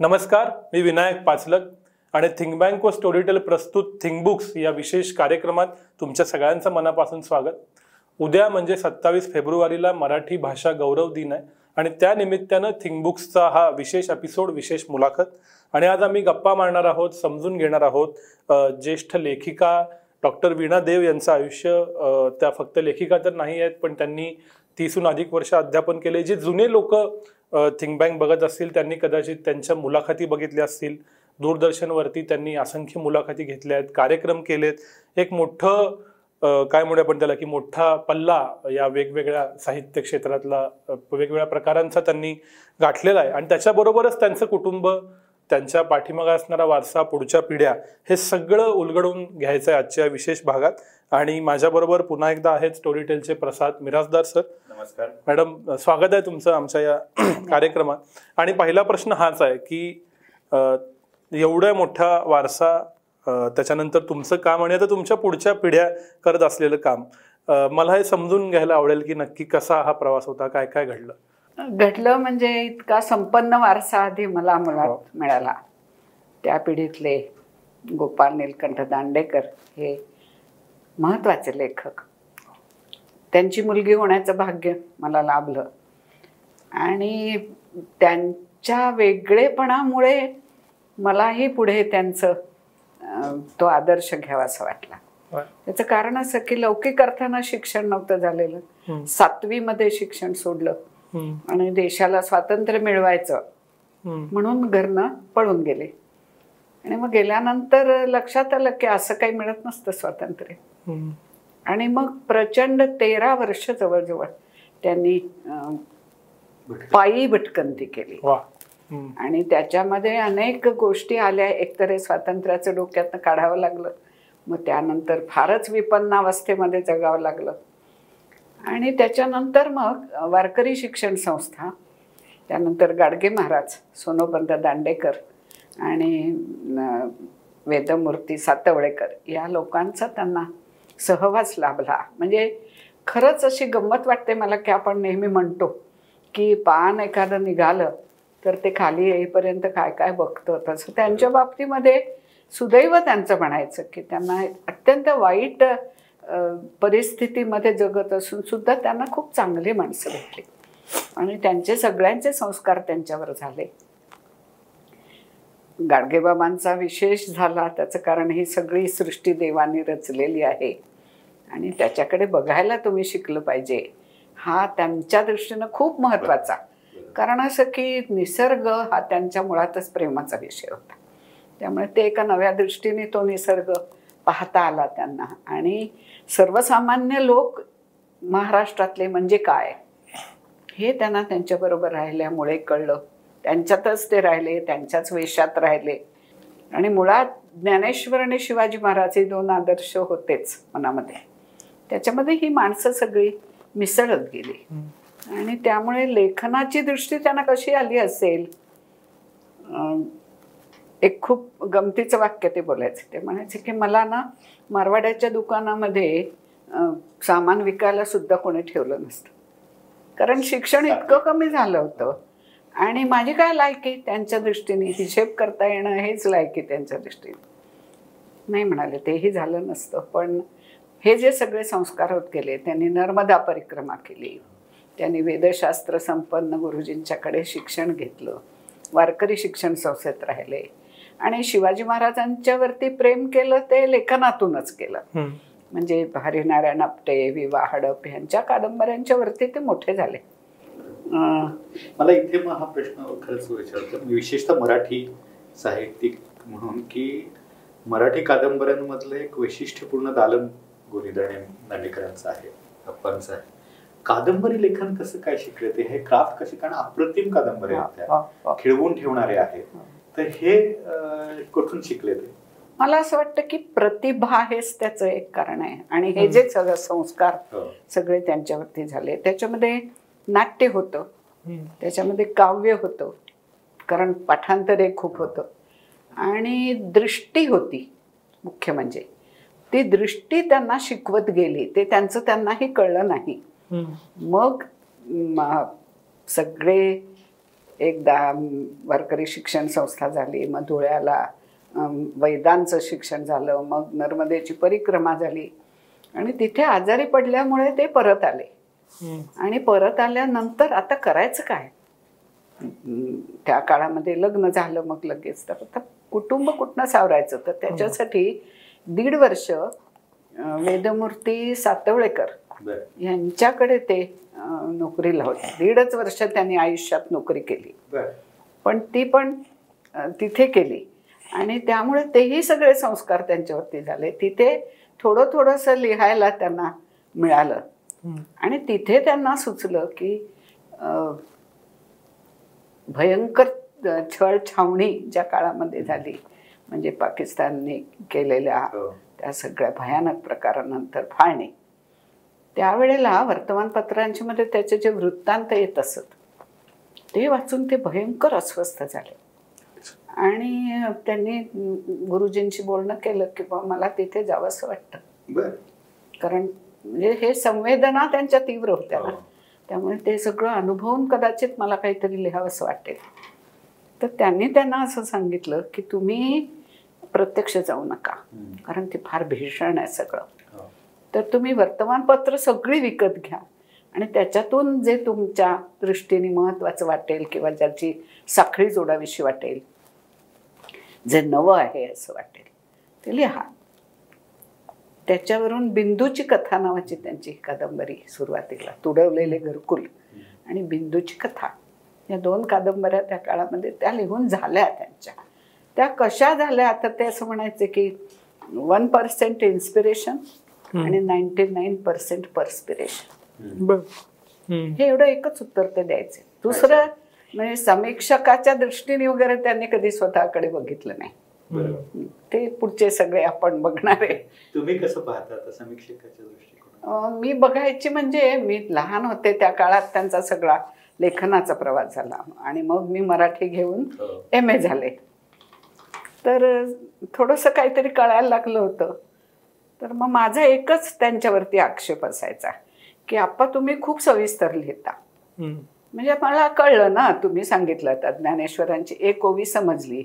नमस्कार मी विनायक पाचलक आणि think bank व स्टोरीटेल प्रस्तुत थिंक बुक्स या विशेष कार्यक्रमात तुमच्या सगळ्यांचं मनापासून स्वागत. उद्या म्हणजे सत्तावीस फेब्रुवारीला मराठी भाषा गौरव दिन आहे आणि त्या निमित्तानं थिंक बुक्सचा हा विशेष एपिसोड विशेष मुलाखत. आणि आज आम्ही गप्पा मारणार आहोत समजून घेणार आहोत ज्येष्ठ लेखिका डॉक्टर वीणा देव यांचं आयुष्य. त्या फक्त लेखिका तर नाही आहेत पण त्यांनी तीसहून अधिक वर्ष अध्यापन केले. जे जुने लोक थिंक बँक बघत असतील त्यांनी कदाचित त्यांच्या मुलाखती बघितल्या असतील. दूरदर्शनवरती त्यांनी असंख्य मुलाखती घेतल्या आहेत कार्यक्रम केलेत. एक मोठं काय म्हणूया आपण त्याला की मोठा पल्ला या वेगवेगळ्या साहित्य क्षेत्रातला वेगवेगळ्या प्रकारांचा त्यांनी गाठलेला आहे. आणि त्याच्याबरोबरच त्यांचं कुटुंब त्यांच्या पाठीमागा असणारा वारसा पुढच्या पिढ्या हे सगळं उलगडून घ्यायचं आहे आजच्या विशेष भागात. आणि माझ्याबरोबर पुन्हा एकदा आहेत स्टोरीटेलचे प्रसाद मिराजदार सर. नमस्कार. मॅडम स्वागत आहे तुमचं आमच्या या कार्यक्रमात. आणि पहिला प्रश्न हाच आहे की एवढा मोठा वारसा त्याच्यानंतर तुमचं काम आणि आता तुमच्या पुढच्या पिढ्या करत असलेलं काम मला हे समजून घ्यायला आवडेल की नक्की कसा हा प्रवास होता काय काय घडलं? घडलं म्हणजे इतका संपन्न वारसा आधी मला हो. मुळात मिळाला. त्या पिढीतले गोपाळ नीलकंठ दांडेकर हे महत्त्वाचे लेखक. त्यांची मुलगी होण्याचं भाग्य मला लाभलं. आणि त्यांच्या वेगळेपणामुळे मलाही पुढे त्यांचं तो आदर्श घ्यावासा वाटला. त्याचं कारण असं की लौकिक अर्थानं शिक्षण नव्हतं झालेलं. सातवीमध्ये शिक्षण सोडलं. आणि देशाला स्वातंत्र्य मिळवायचं म्हणून घरनं पळून गेले. आणि मग गेल्यानंतर लक्षात आलं की असं काही मिळत नसतं स्वातंत्र्य. आणि मग प्रचंड तेरा वर्ष जवळजवळ त्यांनी पायी भटकंती केली. आणि त्याच्यामध्ये अनेक गोष्टी आल्या. एकतर हे स्वातंत्र्याचं डोक्यातनं काढावं लागलं. मग त्यानंतर फारच विपन्नावस्थेमध्ये जगावं लागलं. आणि त्याच्यानंतर मग वारकरी शिक्षण संस्था त्यानंतर गाडगे महाराज सोनोबंद दांडेकर आणि वेदमूर्ती सातवळेकर या लोकांचा त्यांना सहवास लाभला. म्हणजे खरंच अशी गंमत वाटते मला की आपण नेहमी म्हणतो की पान एखादं निघालं तर ते खाली येईपर्यंत काय काय बघतं. तसं त्यांच्या बाबतीमध्ये सुदैव त्यांचं म्हणायचं की त्यांना अत्यंत वाईट परिस्थितीमध्ये जगत असून सुद्धा त्यांना खूप चांगली माणसं भेटली. आणि त्यांचे सगळ्यांचे संस्कार त्यांच्यावर झाले. गाडगेबाबांचा विशेष झाला त्याचं कारण ही सगळी सृष्टी देवाने रचलेली आहे. आणि त्याच्याकडे बघायला तुम्ही शिकलं पाहिजे. हा त्यांच्या दृष्टीनं खूप महत्त्वाचा. कारण असं की निसर्ग हा त्यांच्या मुळातच प्रेमाचा विषय होता. त्यामुळे ते एका नव्या दृष्टीने तो निसर्ग पाहता आला त्यांना. आणि सर्वसामान्य लोक महाराष्ट्रातले म्हणजे काय? हे त्यांना त्यांच्याबरोबर राहिल्यामुळे कळलं. त्यांच्यातच ते राहिले त्यांच्याच वेशात राहिले. आणि मुळात ज्ञानेश्वर आणि शिवाजी महाराज हे दोन आदर्श होतेच मनामध्ये. त्याच्यामध्ये ही माणसं सगळी मिसळत गेली. आणि त्यामुळे लेखनाची दृष्टी त्यांना कशी आली असेल एक खूप गमतीचं वाक्य ते बोलायचे. ते म्हणायचे की मला ना मारवाड्याच्या दुकानामध्ये सामान विकायला सुद्धा कोणी ठेवलं नसतं. कारण शिक्षण इतकं कमी झालं होतं. आणि माझी काय लायकी त्यांच्या दृष्टीने हिशेब करता येणं हेच लायकी त्यांच्या दृष्टीने. नाही म्हणाले तेही झालं नसतं पण हे जे सगळे संस्कार होत गेले त्यांनी नर्मदा परिक्रमा केली. त्यांनी वेदशास्त्र संपन्न गुरुजींच्याकडे शिक्षण घेतलं. वारकरी शिक्षण संस्थेत राहिले. आणि शिवाजी महाराजांच्यावरती प्रेम केलं ते लेखनातूनच केलं. म्हणजे हरिनारायण आपटे विवा हडप ह्यांच्या कादंबऱ्यांच्या वरती ते मोठे झाले. मला इथे मग हा प्रश्न खरंच विचारतो. विशेषतः मराठी साहित्यिक म्हणून की मराठी कादंबऱ्यांमधलं एक वैशिष्ट्यपूर्ण दालन गोनीदाणे दांडेकरांचं आहे अप्पांचं आहे. कादंबरी लेखन कसं काय शिकले ते? हे क्राफ्ट कसे कारण अप्रतिम कादंबरी आहेत. खिळवून ठेवणारे आहेत. तर हे कुठून शिकले ते? मला असं वाटतं की प्रतिभा हेच त्याचं एक कारण आहे. आणि हे जे सगळं संस्कार हो. सगळे त्यांच्यावरती झाले. त्याच्यामध्ये नाट्य होतं. त्याच्यामध्ये काव्य होतं. कारण पाठांतर एक खूप होतं. आणि दृष्टी होती मुख्य म्हणजे. ती दृष्टी त्यांना शिकवत गेली ते त्यांचं त्यांनाही कळलं नाही. मग सगळे एकदा वारकरी शिक्षण संस्था झाली मग धुळ्याला वैदांचं शिक्षण झालं मग नर्मदेची परिक्रमा झाली. आणि तिथे आजारी पडल्यामुळे ते परत आले. आणि परत आल्यानंतर आता करायचं काय? त्या काळामध्ये लग्न झालं मग लगेच. तर आता कुटुंब कुठनं सावरायचं? तर त्याच्यासाठी दीड वर्ष वेदमूर्ती सातवळेकर यांच्याकडे ते नोकरीला होते दीडच वर्ष त्यांनी आयुष्यात नोकरी केली. पण ती पण तिथे केली. आणि त्यामुळे तेही सगळे संस्कार त्यांच्यावरती झाले. तिथे थोडं थोडंसं लिहायला त्यांना मिळालं. आणि तिथे त्यांना सुचलं की भयंकर छळ छावणी ज्या काळामध्ये झाली म्हणजे पाकिस्तानने केलेल्या हो. त्या सगळ्या भयानक प्रकारानंतर फाळणी. त्यावेळेला वर्तमानपत्रांच्या मध्ये त्याचे जे वृत्तांत येत असत ते वाचून ते भयंकर अस्वस्थ झाले. आणि त्यांनी गुरुजींशी बोलणं केलं की बा मला तिथे जावंसं वाटतं. कारण म्हणजे हे संवेदना त्यांच्या तीव्र होत्या ना हो. त्यामुळे ते सगळं अनुभवून कदाचित मला काहीतरी लिहावंसं वाटेल तर त्यांनी त्यांना असं सांगितलं की तुम्ही प्रत्यक्ष जाऊ नका. कारण ते फार भीषण आहे सगळं हो. तर तुम्ही वर्तमानपत्र सगळी विकत घ्या आणि त्याच्यातून जे तुमच्या दृष्टीने महत्त्वाचं वाटेल किंवा ज्याची साखळी जोडाविषयी वाटेल जे नवं आहे असं वाटेल ते लिहा त्याच्यावरून बिंदूची कथा नावाची त्यांची कादंबरी सुरुवातीला तुडवलेले घरकुल आणि बिंदूची कथा. या दोन कादंबऱ्या त्या काळामध्ये त्या लिहून झाल्या त्यांच्या. त्या कशा झाल्या? तर ते असं म्हणायचे की वन पर्सेंट इन्स्पिरेशन आणि नाईन्टी नाईन पर्सेंट परस्पिरेशन. हे एवढं एकच उत्तर ते द्यायचे. दुसरं म्हणजे समीक्षकाच्या दृष्टीने वगैरे त्यांनी कधी स्वतःकडे बघितलं नाही. ते पुढचे सगळे आपण बघणारे तुम्ही कसं पाहता आता समीक्षकाच्या दृष्टिकोनातून? अं, मी बघायची म्हणजे मी लहान होते त्या काळात त्यांचा सगळा लेखनाचा प्रवास झाला. आणि मग मी मराठी घेऊन हो. एम ए झाले. तर थोडंसं काहीतरी कळायला लागलं होतं. तर मग माझा एकच त्यांच्यावरती आक्षेप असायचा की आप्पा तुम्ही खूप सविस्तर लिहिता. म्हणजे मला कळलं ना तुम्ही सांगितलं तर ज्ञानेश्वरांची एक ओवी समजली.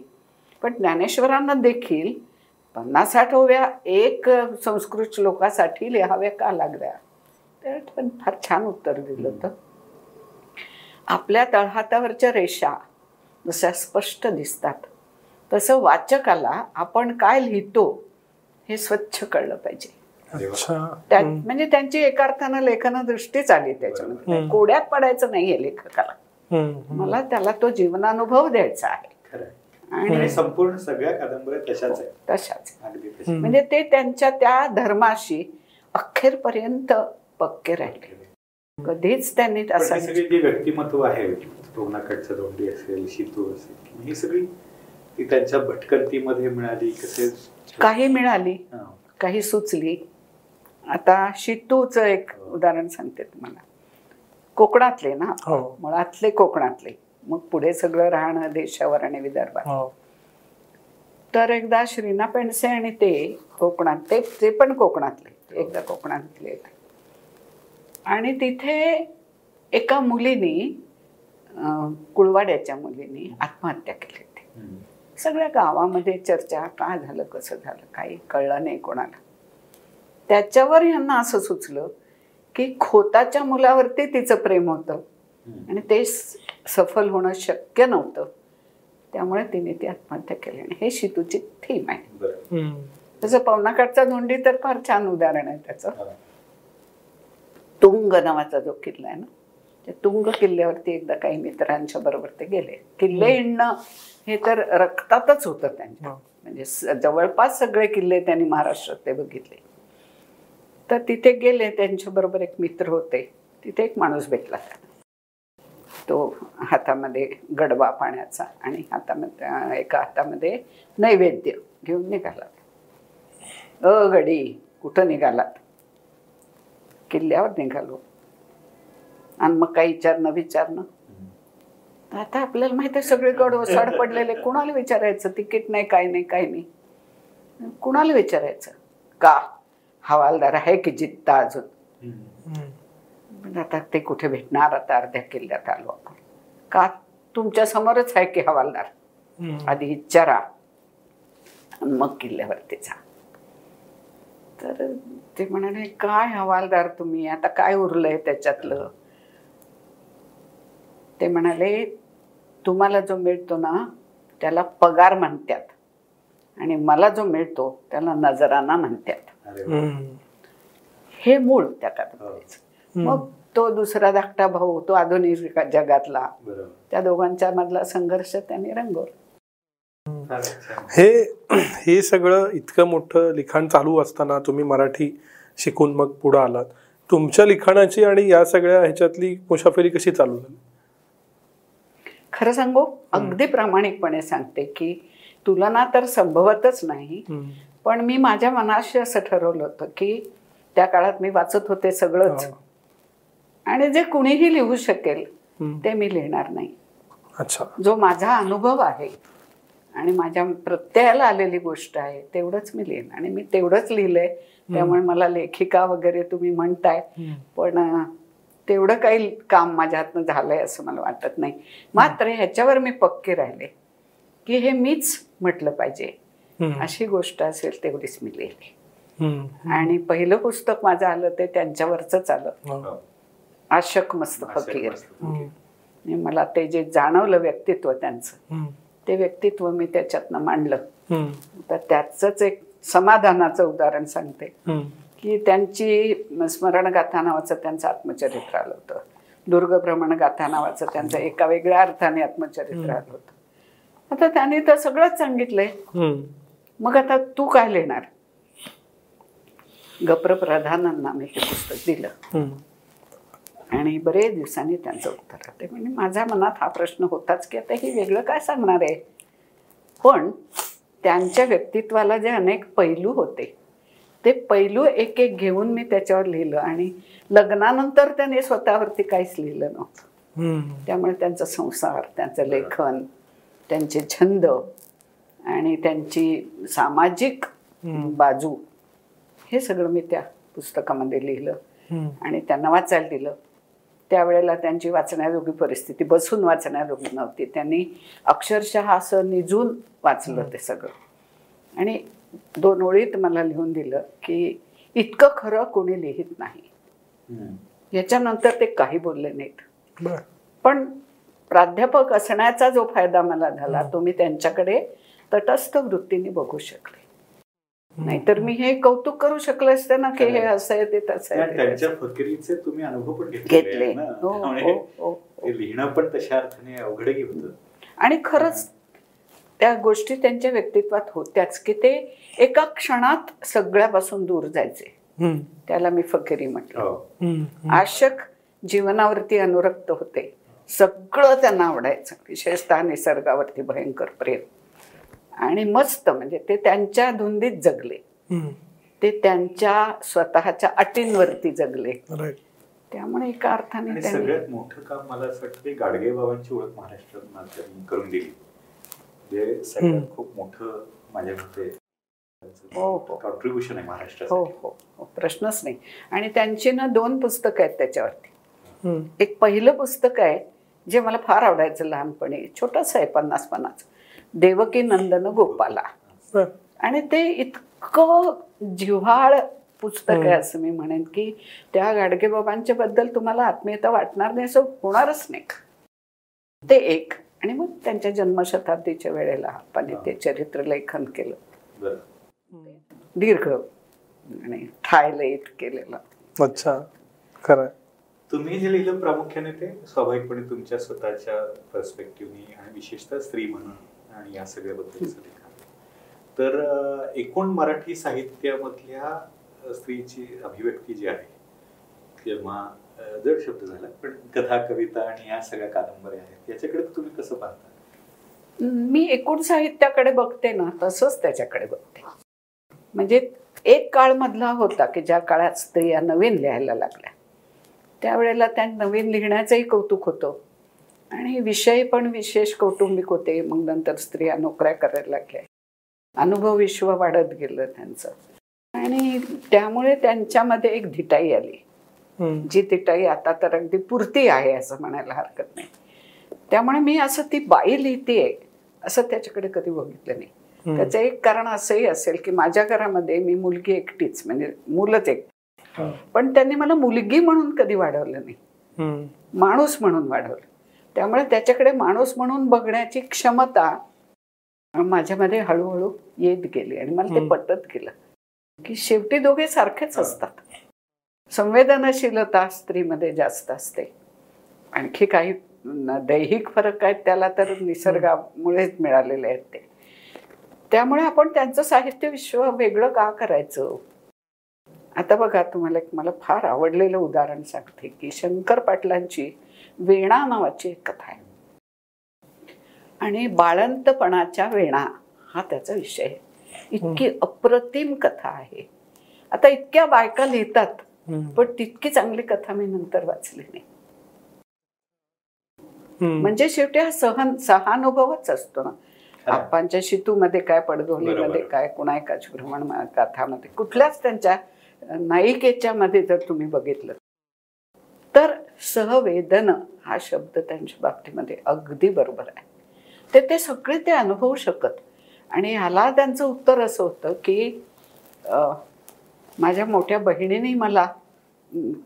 पण ज्ञानेश्वरांना देखील पन्नास साठ ओव्या एक संस्कृत श्लोकासाठी लिहाव्या का लागल्या? तर पण फार छान उत्तर दिलं होतं. आपल्या तळहातावरच्या रेषा जशा स्पष्ट दिसतात तसं वाचकाला आपण काय लिहितो हे स्वच्छ कळलं पाहिजे. त्या. म्हणजे त्यांची एका अर्थानं लेखन दृष्टीच आली त्याच्यामध्ये. कोड्यात पडायचं नाहीये लेखकाला. मला त्याला तो जीवनानुभव द्यायचा आहे. आणि आणि संपूर्ण सगळ्या कादंबऱ्या तशाच आहेत. तशाच. म्हणजे ते त्यांच्या त्या धर्माशी अखेरपर्यंत पक्के राहिले. कधीच त्यांनी असं ही सगळी जी व्यक्तिमत्व आहे पवनाकडचं दोंडी असेल शितू असेल ही सगळी ती त्यांच्या भटकंतीमध्ये मिळाली कसे काही मिळाली हा. काही सुचली. आता शितूचं एक उदाहरण सांगते तुम्हाला. कोकणातले ना? हो. मुळातले कोकणातले. मग पुढे सगळं राहणं देशावर आणि विदर्भात. हो. तर एकदा श्रीना पेंडसे आणि ते कोकणात ते ते पण कोकणातले एकदा कोकणातले. आणि तिथे एका मुलीनी कुळवाड्याच्या मुलीनी आत्महत्या केली होती. सगळ्या गावामध्ये चर्चा का झालं कसं झालं काही कळलं नाही कोणाला. त्याच्यावर यांना असं सुचलं की खोताच्या मुलावरती तिचं प्रेम होतं. आणि ते सफल होणं शक्य नव्हतं. त्यामुळे तिने ती आत्महत्या केली आणि हे शितूची थीम आहे. तसं पवनाकडचा धोंडी तर फार छान उदाहरण आहे त्याचं. तुंग नावाचा जो किल्ला आहे ना त्या तुंग किल्ल्यावरती एकदा काही मित्रांच्या बरोबर ते गेले. किल्ले हिंडणं हे तर रक्तातच होतं त्यांच्या. म्हणजे जवळपास सगळे किल्ले त्यांनी महाराष्ट्रात ते बघितले. तर तिथे गेले त्यांच्या बरोबर एक मित्र होते. तिथे एक माणूस भेटला. त्यांना तो हातामध्ये गडवा पाण्याचा आणि हातामध्ये एका हातामध्ये नैवेद्य घेऊन निघाला अ गडी कुठं निघालात? किल्ल्यावर निघालो. आणि मग काही विचारणं विचारणं. आता आपल्याला माहिती आहे सगळे गड ओसाड पडलेले. कुणाला विचारायचं? तिकीट नाही काय नाही काय नाही. कुणाला विचारायचं? का? हवालदार आहे की जित्ता अजून. पण आता ते कुठे भेटणार आता अर्ध्या किल्ल्यात आलो आपण? का तुमच्या समोरच आहे की हवालदार. आधी विचारा. मग किल्ल्यावरती जा. तर ते म्हणाले काय हवालदार तुम्ही? आता काय उरलंय त्याच्यातलं? ते म्हणाले तुम्हाला जो मिळतो ना त्याला पगार म्हणतात. आणि मला जो मिळतो त्याला नजराना म्हणतात. हे मूळ त्या कादंबरीचं मग तो दुसरा धाकटा भाऊ तो आधुनिक जगातला. त्या दोघांच्या मधला संघर्ष त्यांनी रंगवला. हे हे सगळं इतकं मोठं लिखाण चालू असताना तुम्ही मराठी शिकून मग पुढे आलात. तुमच्या लिखाणाची आणि या सगळ्या ह्याच्यातली मुसाफिरी कशी चालू झाली? खरं सांगू अगदी प्रामाणिकपणे सांगते की तुलना तर संभवतच नाही. पण मी माझ्या मनाशी असं ठरवलं होतं की त्या काळात मी वाचत होते सगळंच. आणि जे कुणीही लिहू शकेल. ते मी लिहिणार नाही अच्छा जो माझा अनुभव आहे आणि माझ्या प्रत्ययाला आलेली गोष्ट आहे तेवढंच मी लिहिन आणि मी तेवढंच लिहिलंय त्यामुळे मला लेखिका वगैरे तुम्ही म्हणताय पण तेवढं काही काम माझ्या हातनं झालंय असं मला वाटत नाही मात्र ह्याच्यावर मी पक्के राहिले की हे मीच म्हटलं पाहिजे. अशी गोष्ट असेल तेवढीच मी लिहिली. आणि पहिलं पुस्तक माझं आलं ते त्यांच्यावरच आलं. हो. आशक मस्त फकीर. मला ते जे जाणवलं व्यक्तित्व त्यांचं. ते व्यक्तित्व मी त्याच्यातनं मांडलं. तर त्याचंच एक समाधानाचं उदाहरण सांगते. की त्यांची स्मरणगाथा नावाचं त्यांचं आत्मचरित्र आलं होतं. दुर्गभ्रमण गाथा नावाचं त्यांचं एका वेगळ्या अर्थाने आत्मचरित्र आलं होतं. आता त्याने तर सगळंच सांगितलंय. मग आता तू काय लिहिणार? गप्र प्रधानांना मी ते पुस्तक दिलं. आणि बरेच दिवसांनी त्यांचं उत्तर आलं. ते म्हणजे माझ्या मनात हा प्रश्न होताच की आता ही वेगळं काय सांगणार आहे पण त्यांच्या व्यक्तित्वाला जे अनेक पैलू होते ते पैलू एक एक घेऊन मी त्याच्यावर लिहिलं आणि लग्नानंतर त्याने स्वतःवरती काहीच लिहिलं नव्हतं. त्यामुळे त्यांचा संसार त्यांचं लेखन त्यांचे छंद आणि त्यांची सामाजिक बाजू हे सगळं मी त्या पुस्तकामध्ये लिहिलं. आणि त्यांना वाचायला दिलं त्यावेळेला त्यांची वाचण्याजोगी परिस्थिती बसून वाचण्याजोगी नव्हती. त्यांनी अक्षरशः असं निजून वाचलं ते सगळं. आणि दोन ओळीत मला लिहून दिलं की इतकं खरं कोणी लिहित नाही. याच्यानंतर ते काही बोलले नाहीत. बर. पण प्राध्यापक असण्याचा जो फायदा मला झाला तो मी त्यांच्याकडे तटस्थ वृत्तीने बघू शकले. नाहीतर मी हे कौतुक करू शकले असते ना की हे असं आहे ते तसं आहे त्यांच्या फकिरीचे तुम्ही अनुभव पण घेतले. हो हो हो लिहिणं पण तशा अर्थाने अवघडही होतं. आणि खरंच त्या गोष्टी त्यांच्या व्यक्तित्वात होत्याच की ते एका क्षणात सगळ्यापासून दूर जायचे. हम्म. त्याला मी फकिरी म्हटलं. हो. आशक जीवनावरती अनुरक्त होते. सगळं त्यांना आवडायचं. विशेषतः निसर्गावरती भयंकर प्रेम. आणि मस्त म्हणजे ते त्यांच्या धुंदीत जगले. ते त्यांच्या स्वतःच्या अटींवरती जगले. त्यामुळे एका अर्थाने सगळ्यात मोठं काम मला असं वाटतं गाडगे बाबांची ओळख महाराष्ट्रात करून दिली. जे सगळ्यात. खूप मोठं माझ्या मते हो, हो. कॉन्ट्रीब्युशन आहे हो महाराष्ट्रासाठी. हो हो. प्रश्नच नाही. आणि त्यांची ना दोन पुस्तकं आहेत त्याच्यावरती. एक पहिलं पुस्तक आहे जे मला फार आवडायचं लहानपणी. छोटंसं आहे पन्नास पन्नास. देवकी नंदन गोपाला. आणि ते इतकं जिव्हाळ पुस्तक आहे असं मी म्हणेन की त्या गाडगेबाबांच्या बद्दल तुम्हाला आत्मीयता वाटणार नाही असं होणारच नाही. ते एक. आणि मग त्यांच्या जन्मशताब्दीच्या वेळेला आपण ते चरित्र लेखन केलं. दीर्घ आणि ठायलयित केलेलं. अच्छा. खरं. तुम्ही जे लिहिलं प्रामुख्याने ते स्वाभाविकपणे तुमच्या स्वतःच्या पर्स्पेक्टिव्हनी आणि विशेषतः स्त्री म्हणून. आणि या सगळ्याबद्दलचं लिखाण तर एकूण मराठी साहित्यामधल्या स्त्रीची अभिव्यक्ती जी आहे किंवा जड शब्द झाला पण कथा कविता आणि या सगळ्या कादंबऱ्या आहेत याच्याकडे तुम्ही कसं पाहता? मी एकूण साहित्याकडे बघते ना तसंच त्याच्याकडे बघते. म्हणजे एक काळ मधला होता की ज्या काळात स्त्रिया नवीन लिहायला लागल्या. त्यावेळेला त्या नवीन लिहिण्याचंही कौतुक होतं. आणि विषय पण विशेष कौटुंबिक होते. मग नंतर स्त्रिया नोकऱ्या करायला लागल्या. अनुभव विश्व वाढत गेलं त्यांचं. आणि त्यामुळे त्यांच्यामध्ये एक धिटाई आली. जी तिटाई आता तर अगदी पुरती आहे असं म्हणायला हरकत नाही. त्यामुळे मी असं ती बाई लिहितेय असं त्याच्याकडे कधी बघितलं नाही. त्याचं एक कारण असंही असेल की माझ्या घरामध्ये मी मुलगी एकटीच म्हणजे मुलंच एक. पण त्यांनी मला मुलगी म्हणून कधी वाढवलं नाही. माणूस म्हणून वाढवलं. त्यामुळे त्याच्याकडे माणूस म्हणून बघण्याची क्षमता माझ्यामध्ये हळूहळू येत गेली आणि मला ते. पटत गेलं. की शेवटी दोघे सारखेच असतात. संवेदनशीलता स्त्रीमध्ये जास्त असते. आणखी काही दैहिक फरक आहेत त्याला तर निसर्गामुळेच मिळालेले आहेत ते. त्यामुळे आपण त्यांचं साहित्य विश्व वेगळं का करायचं? आता बघा तुम्हाला एक मला फार आवडलेलं उदाहरण सांगते की शंकर पाटलांची वेणा नावाची एक कथा आहे आणि बाळंतपणाच्या वेणा हा त्याचा विषय आहे इतकी अप्रतिम कथा आहे आता इतक्या बायका लिहितात. पण तितकी चांगली कथा मी नंतर वाचली नाही. म्हणजे शेवटी हा सहन सहानुभवच असतो ना खरं. आप्पांच्या शितूमध्ये काय पडधोलीमध्ये बरोबर. काय कुणायकाची भ्रमण मा- कथामध्ये कुठल्याच त्यांच्या नायिकेच्या मध्ये जर तुम्ही बघितलं तर सहवेदन हा शब्द त्यांच्या बाबतीमध्ये अगदी बरोबर आहे. ते ते सगळे ते अनुभवू शकत. आणि ह्याला त्यांचं उत्तर असं होतं की माझ्या मोठ्या बहिणीने मला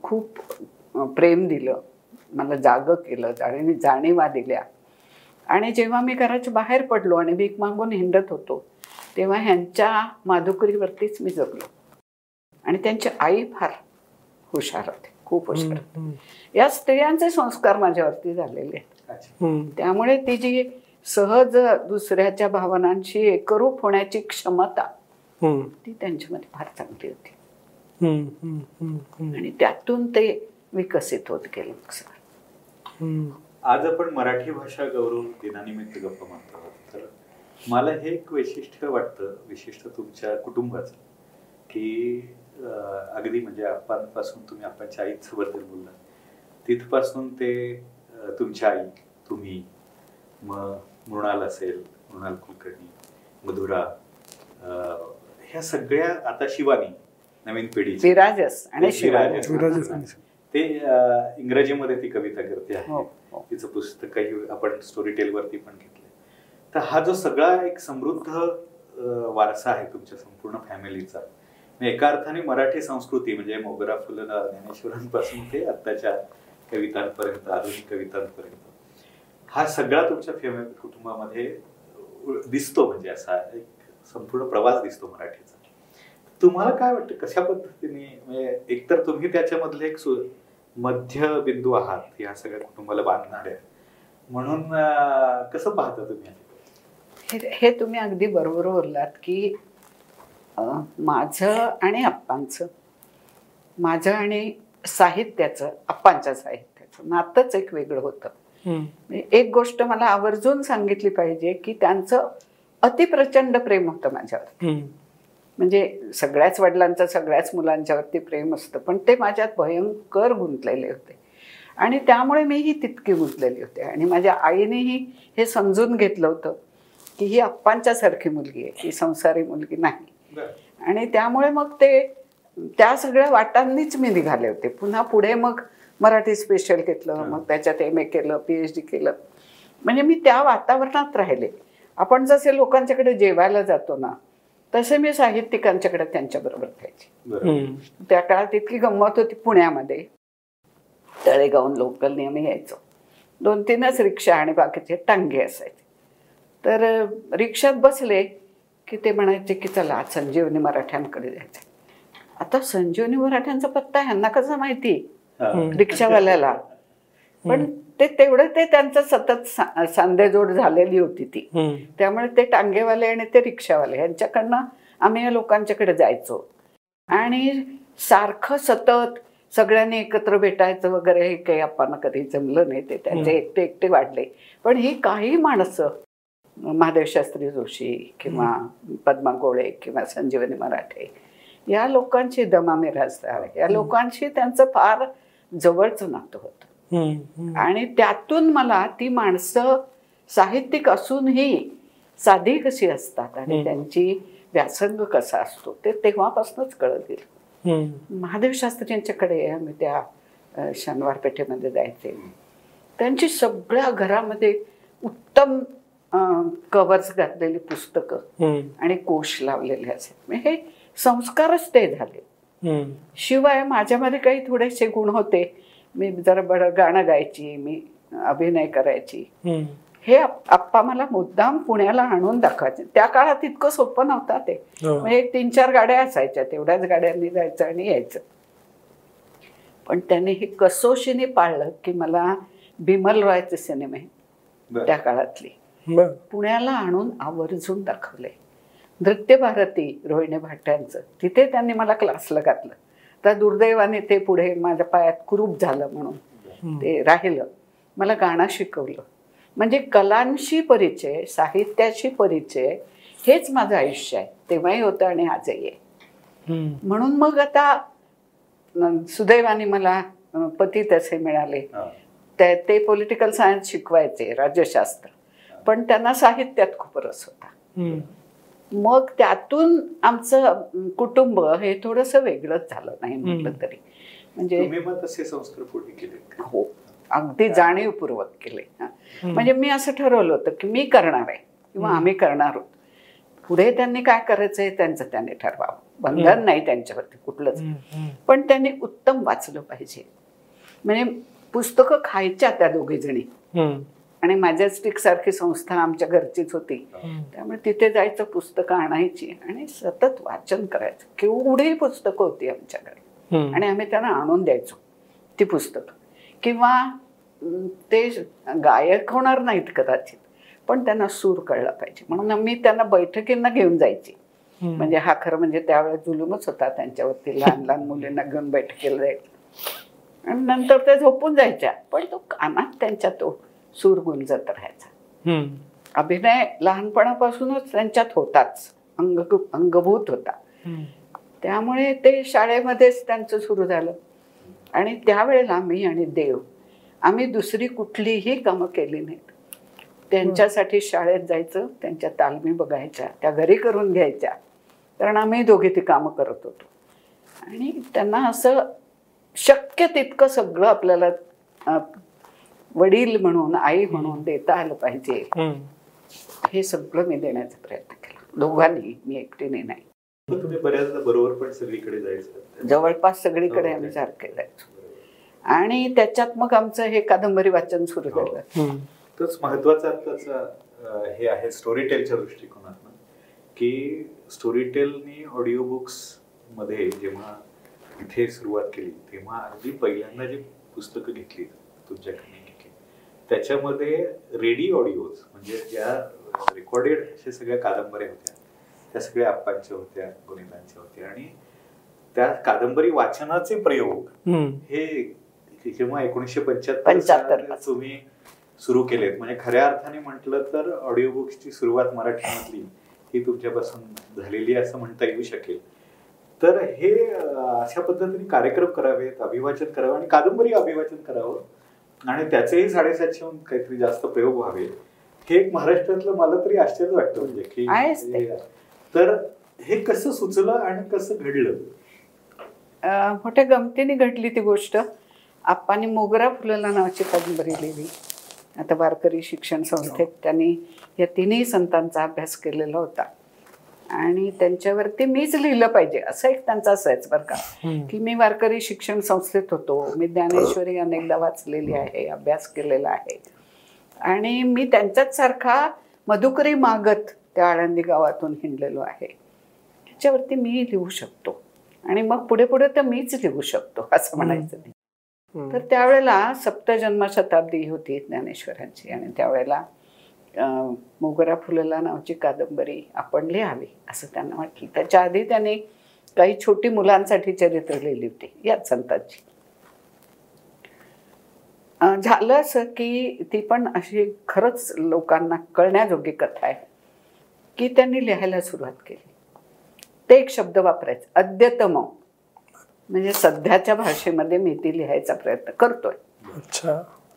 खूप प्रेम दिलं मला जागं केलं आणि जाणीवा दिल्या. आणि जेव्हा मी घराच्या बाहेर पडलो आणि भीक मागून हिंडत होतो तेव्हा ह्यांच्या माधुकरीवरतीच मी जगलो. आणि त्यांची आई फार हुशार होते. खूप हुशार. या स्त्रियांचे संस्कार माझ्यावरती झालेले आहेत. त्यामुळे ती जी सहज दुसऱ्याच्या भावनांशी एकरूप होण्याची क्षमता. ती त्यांच्यामध्ये फार चांगली होती. आणि त्यातून ते विकसित होत गेलं. आज आपण मराठी भाषा गौरव दिनानिमित्त गप्पा मारतो आहोत तर मला हे एक वैशिष्ट्य वाटतं विशिष्ट तुमच्या कुटुंबाचं की अगदी म्हणजे आप्पांपासून तुम्ही आप्पांच्या आईचं बद्दल बोलला तिथपासून ते तुमच्या आई तुम्ही मग मृणाल असेल मृणाल कुलकर्णी मधुरा ह्या सगळ्या आता शिवानी नवीन पिढीची विराजस आणि ते इंग्रजीमध्ये ती कविता करते हो, आहे. हो. तिचं पुस्तकही आपण स्टोरी टेल वरती पण घेतलं तर हा जो सगळा एक समृद्ध वारसा आहे तुमच्या संपूर्ण फॅमिलीचा एका अर्थाने मराठी संस्कृती म्हणजे मोगरा फुलं ज्ञानेश्वरांपासून ते आत्ताच्या कवितांपर्यंत आधुनिक कवितांपर्यंत हा सगळा तुमच्या फॅमिली कुटुंबामध्ये दिसतो म्हणजे असा एक संपूर्ण प्रवास दिसतो मराठीचा. तुम्हाला काय वाटतं कशा पद्धतीने म्हणजे एकतर तुम्ही त्याच्यामधले एक सु- मध्यबिंदू आहात या सगळ्या कुटुंबाला बांधणाऱ्या. म्हणून कसं पाहता तुम्ही हे तुम्ही अगदी बरोबर बोललात की माझं आणि अप्पांचं माझं आणि साहित्याचं अप्पांच्या साहित्याचं. नातंच एक वेगळं होतं. एक गोष्ट मला आवर्जून सांगितली पाहिजे की त्यांचं अतिप्रचंड प्रेम होतं माझ्यावर. म्हणजे सगळ्याच वडिलांचं सगळ्याच मुलांच्यावरती प्रेम असतं पण ते माझ्यात भयंकर गुंतलेले होते. आणि त्यामुळे मीही तितकी गुंतलेली होते. आणि माझ्या आईनेही हे समजून घेतलं होतं की ही अप्पांच्या सारखी मुलगी आहे ही संसारी मुलगी नाही. आणि त्यामुळे मग ते त्या सगळ्या वाटांनीच मी निघाले होते. पुन्हा पुढे मग मराठी स्पेशल घेतलं मग त्याच्यात एम ए केलं पी एच डी केलं. म्हणजे मी त्या वातावरणात राहिले. आपण जसे लोकांच्याकडे जेवायला जातो ना तसे मी साहित्यिकांच्याकडे त्यांच्याबरोबर हम्म. त्या काळात इतकी गंमत होती पुण्यामध्ये. तळेगावून लोकल नेहमी यायचो. दोन तीनच रिक्षा आणि बाकीचे टांगे असायचे. तर रिक्षात बसले की ते म्हणायचे की चला आज संजीवनी मराठ्यांकडे जायचं आता संजीवनी मराठ्यांचा पत्ता ह्यांना कसा माहिती. रिक्षावाल्याला. पण ते तेवढं ते त्यांचं सतत सा- सांधेजोड झालेली होती ती. त्यामुळे ते टांगेवाले आणि ते रिक्षावाले यांच्याकडनं आम्ही या लोकांच्याकडे जायचो. आणि सारखं सतत सगळ्यांनी एकत्र भेटायचं वगैरे हे काही आपण कधी जमलं नाही ते. त्यांचे. एकटे एकटे वाढले. पण ही काही माणसं महादेव शास्त्री जोशी किंवा पद्मा गोळे किंवा संजीवनी मराठे या लोकांची दमा मिराजदार या लोकांशी त्यांचं फार जवळचं नातं होतं. आणि त्यातून मला ती माणसं साहित्यिक असूनही साधी कशी असतात आणि. त्यांची व्यासंग कसा असतो ते तेव्हापासूनच कळत गेलं. महादेव शास्त्रींच्याकडे आम्ही त्या शनिवार पेठेमध्ये जायचे त्यांची सगळ्या घरामध्ये उत्तम कवर्स घातलेली पुस्तकं आणि कोश लावलेले म्हणजे हे संस्कारच ते झाले. हम्म, शिवाय माझ्यामध्ये काही थोडेसे गुण होते. मी जरा बरं गाणं गायची मी अभिनय करायची. हम्म. हे आप- आप्पा मला मुद्दाम पुण्याला आणून दाखवायचे. त्या काळात इतकं सोपं नव्हतं ते. म्हणजे एक तीन चार गाड्या असायच्या. तेवढ्याच गाड्यांनी जायचं आणि यायचं. पण त्याने हे कसोशीने पाळलं की मला बिमल रॉयचे सिनेमे. त्या काळातली. पुण्याला आणून आवर्जून दाखवले नृत्य भारती रोहिणी भाट्यांचं. तिथे त्यांनी मला क्लासला घातलं. तर दुर्दैवाने ते पुढे माझ्या पायात कुरूप झालं म्हणून. ते राहिलं. मला गाणं शिकवलं. म्हणजे कलांशी परिचय साहित्याशी परिचय हेच माझं आयुष्य आहे. तेव्हाही होतं आणि आजही आहे. म्हणून मग आता सुदैवाने मला पती तसे मिळाले. ते ते पॉलिटिकल सायन्स शिकवायचे राज्यशास्त्र. पण त्यांना साहित्यात खूप रस होता. मग त्यातून आमचं कुटुंब हे थोडंसं वेगळंच झालं नाही म्हटलं. तरी म्हणजे हो अगदी जाणीवपूर्वक केले हा. म्हणजे मी असं ठरवलं होतं की मी करणार आहे किंवा. आम्ही करणार आहोत पुढे त्यांनी काय करायचंय त्यांचं त्यांनी ठरवावं बंधन. नाही त्यांच्यावरती कुठलंच. पण त्यांनी उत्तम वाचलं पाहिजे म्हणजे पुस्तकं खायच्या त्या दोघी जणी. आणि मॅजेस्टिक सारखी संस्था आमच्या घरचीच होती. त्यामुळे तिथे जायचं पुस्तकं आणायची आणि सतत वाचन करायचं. केवढी पुस्तकं होती आमच्याकडे. आणि आम्ही त्यांना आणून द्यायचो ती पुस्तकं. किंवा ते गायक होणार नाहीत कदाचित पण त्यांना सूर कळला पाहिजे. म्हणून मी त्यांना बैठकींना घेऊन जायची. म्हणजे हा खरं म्हणजे त्यावेळेस जुलूमच होता त्यांच्यावरती. लहान लहान मुलींना घेऊन बैठकीला जायचं. आणि नंतर ते झोपून जायच्या. पण तो कानात त्यांच्या तो सूर गुंजत राहायचा. अभिनय लहानपणापासूनच त्यांच्यात होताच. अंग अंगभूत होता. त्यामुळे ते शाळेमध्येच त्यांचं सुरू झालं. आणि त्यावेळेला मी आणि देव आम्ही दुसरी कुठलीही कामं केली नाहीत. त्यांच्यासाठी शाळेत जायचं त्यांच्या तालमी बघायच्या त्या घरी करून घ्यायच्या. कारण आम्ही दोघे ती कामं करत होतो. आणि त्यांना असं शक्य तितकं सगळं आपल्याला वडील म्हणून आई म्हणून देता आलं पाहिजे. हे सगळं मी देण्याचा प्रयत्न केला दोघांनी मी एकटीने नाही पण तुम्ही बऱ्याचदा बरोबर पण सगळीकडे जायचं जवळपास सगळीकडे हो, आम्ही ते. सारखे जायचो आणि त्याच्यात मग आमचं हे कादंबरी वाचन सुरू हो. झालं. तोच महत्त्वाचा हे आहे स्टोरी टेलच्या दृष्टिकोनातून की स्टोरी टेलनी ऑडिओ बुक्समध्ये जेव्हा इथे सुरुवात केली तेव्हा अगदी पहिल्यांदा जी पुस्तकं घेतली तुमच्याकडे त्याच्यामध्ये रेडी ऑडिओज म्हणजे ज्या रेकॉर्डेड अशा सगळ्या कादंबऱ्या होत्या त्या सगळ्या आप्पांच्या होत्या गुन्हेगांच्या होत्या. आणि त्या कादंबरी वाचनाचे प्रयोग. हे जेव्हा एकोणीसशे पंच्याहत्तर 75 साली तुम्ही सुरू केलेत म्हणजे खऱ्या अर्थाने म्हटलं तर ऑडिओ बुक्सची सुरुवात मराठीमधली ही तुमच्यापासून झालेली असं म्हणता येऊ शकेल. तर हे अशा पद्धतीने कार्यक्रम करावेत अभिवाचन करावं आणि कादंबरी अभिवाचन करावं आणि त्याचेही साडेसातशेहून काहीतरी जास्त प्रयोग व्हावे. हे एक महाराष्ट्रातलं मला तरी आश्चर्य वाटतं म्हणजे की तर हे कसं सुचलं आणि कसं घडलं? मोठ्या गमतीने घडली ती गोष्ट. आप्पानी मोगरा फुलला नावाची कादंबरी लिहिली. आता वारकरी शिक्षण संस्थेत त्यांनी या तिन्ही संतांचा अभ्यास केलेला होता. आणि त्यांच्यावरती मीच लिहिलं पाहिजे. असं एक त्यांचा असायच बरं का. की मी वारकरी शिक्षण संस्थेत होतो. मी ज्ञानेश्वरी अनेकदा वाचलेली आहे अभ्यास केलेला आहे. आणि मी त्यांच्याच सारखा मधुकरी मागत त्या आळंदी गावातून हिंडलेलो आहे. त्याच्यावरती मी लिहू शकतो. आणि मग पुढे पुढे तर मीच लिहू शकतो असं म्हणायचं नाही. तर त्यावेळेला सप्तजन्म शताब्दी होती ज्ञानेश्वरांची. आणि त्यावेळेला मोगरा फुलला नावाची कादंबरी आपण लिहावी असं त्यांना वाटलं. त्याच्या आधी त्यांनी काही छोटी मुलांसाठी चरित्र लिहिली होती याच संतांची. झालं असं की ती पण अशी खरंच लोकांना कळण्याजोगी कथा आहे की त्यांनी लिहायला सुरुवात केली. ते एक शब्द वापरायचे अद्यतम. म्हणजे सध्याच्या भाषेमध्ये मी ती लिहायचा प्रयत्न करतोय.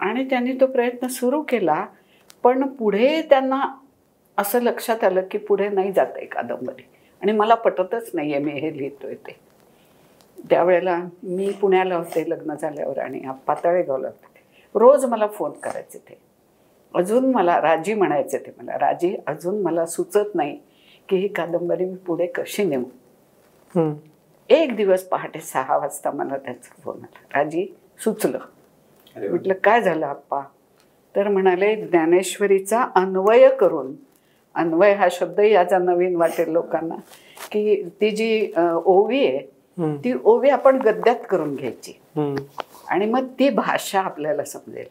आणि त्यांनी तो प्रयत्न सुरू केला पण पुढे त्यांना असं लक्षात आलं की पुढे नाही जात आहे कादंबरी. आणि मला पटतच नाही आहे मी हे लिहितोय ते. त्यावेळेला मी पुण्याला होते लग्न झाल्यावर आणि आप्पा तळेगावला होते. रोज मला फोन करायचे ते. अजून मला राजी म्हणायचे ते मला. राजी अजून मला सुचत नाही की ही कादंबरी मी पुढे कशी नेऊ. एक दिवस पहाटे सहा वाजता मला त्यांचा फोन आला. राजी सुचलं. म्हटलं काय झालं आप्पा? तर म्हणाले ज्ञानेश्वरीचा अन्वय करून. अन्वय हा शब्द याचा नवीन वाटेल लोकांना. की ती जी ओवी आहे. ती ओवी आपण गद्यात करून घ्यायची. आणि मग ती भाषा आपल्याला समजेल.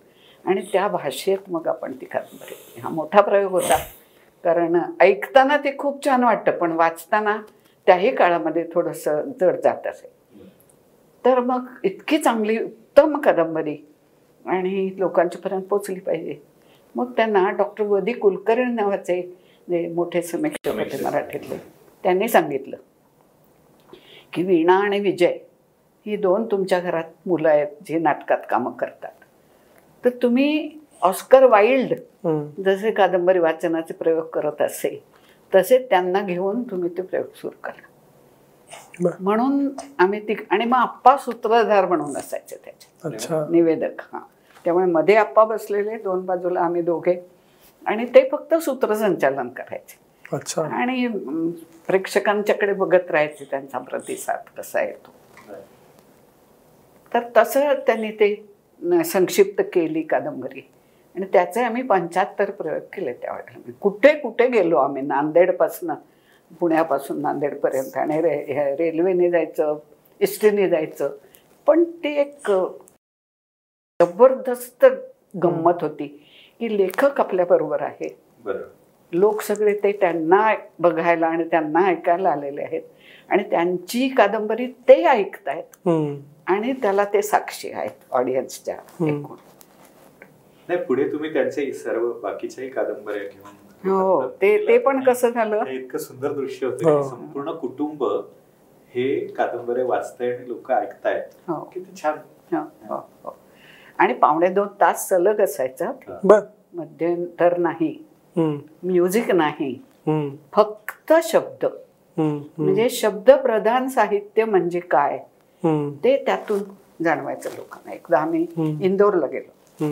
आणि त्या भाषेत मग आपण ती कादंबरी. हा मोठा प्रयोग होता. कारण ऐकताना ते खूप छान वाटतं पण वाचताना त्याही काळामध्ये थोडंसं जड जात असेल तर मग इतकी चांगली उत्तम कादंबरी आणि लोकांच्यापर्यंत पोचली पाहिजे मग त्यांना डॉक्टर वदी कुलकर्णी नावाचे जे मोठे समीक्षक होते. मराठीतले त्यांनी सांगितलं की वीणा आणि विजय ही दोन तुमच्या घरात मुलं आहेत जी नाटकात कामं करतात तर तुम्ही ऑस्कर वाईल्ड. जसे कादंबरी वाचनाचे प्रयोग करत असे तसे त्यांना घेऊन तुम्ही ते प्रयोग सुरू करा. म्हणून आम्ही ती आणि मग आप्पा सूत्रधार म्हणून असायचे त्याचे अच्छा निवेदक हां त्यामुळे मध्ये आप्पा बसलेले दोन बाजूला आम्ही दोघे. आणि ते फक्त सूत्रसंचालन करायचे. अच्छा. आणि प्रेक्षकांच्याकडे बघत राहायचे त्यांचा प्रतिसाद कसा येतो तर तसं त्यांनी ते संक्षिप्त केली कादंबरी. आणि त्याचे आम्ही पंच्याहत्तर प्रयोग केले त्यावेळेला कुठे कुठे गेलो आम्ही? नांदेडपासनं पुण्यापासून नांदेडपर्यंत. आणि रे रेल्वेने जायचं एसटीने जायचं. पण ती एक जबरदस्त गंमत होती. की लेखक आपल्याबरोबर आहे. बरं. लोक सगळे ते त्यांना बघायला आणि त्यांना ऐकायला आलेले आहेत. आणि त्यांची कादंबरी ते ऐकतायत. आणि त्याला ते साक्षी आहेत ऑडियन्सच्या. एकूण. नाही पुढे तुम्ही त्यांचे सर्व बाकीच्याही कादंबऱ्या घेऊन हो ते ते पण कसं झालं? इतकं सुंदर दृश्य होतं हो. की संपूर्ण कुटुंब हे कादंबऱ्या वाचताय आणि लोक ऐकतायत. हो. किती छान. हो, हो. आणि पावणे दोन तास सलग असायचा बर मध्यंतर नाही. म्युझिक नाही. फक्त शब्द. म्हणजे शब्दप्रधान साहित्य म्हणजे काय. ते त्यातून जाणवायचं लोकांना एकदा आम्ही. इंदोरला गेलो.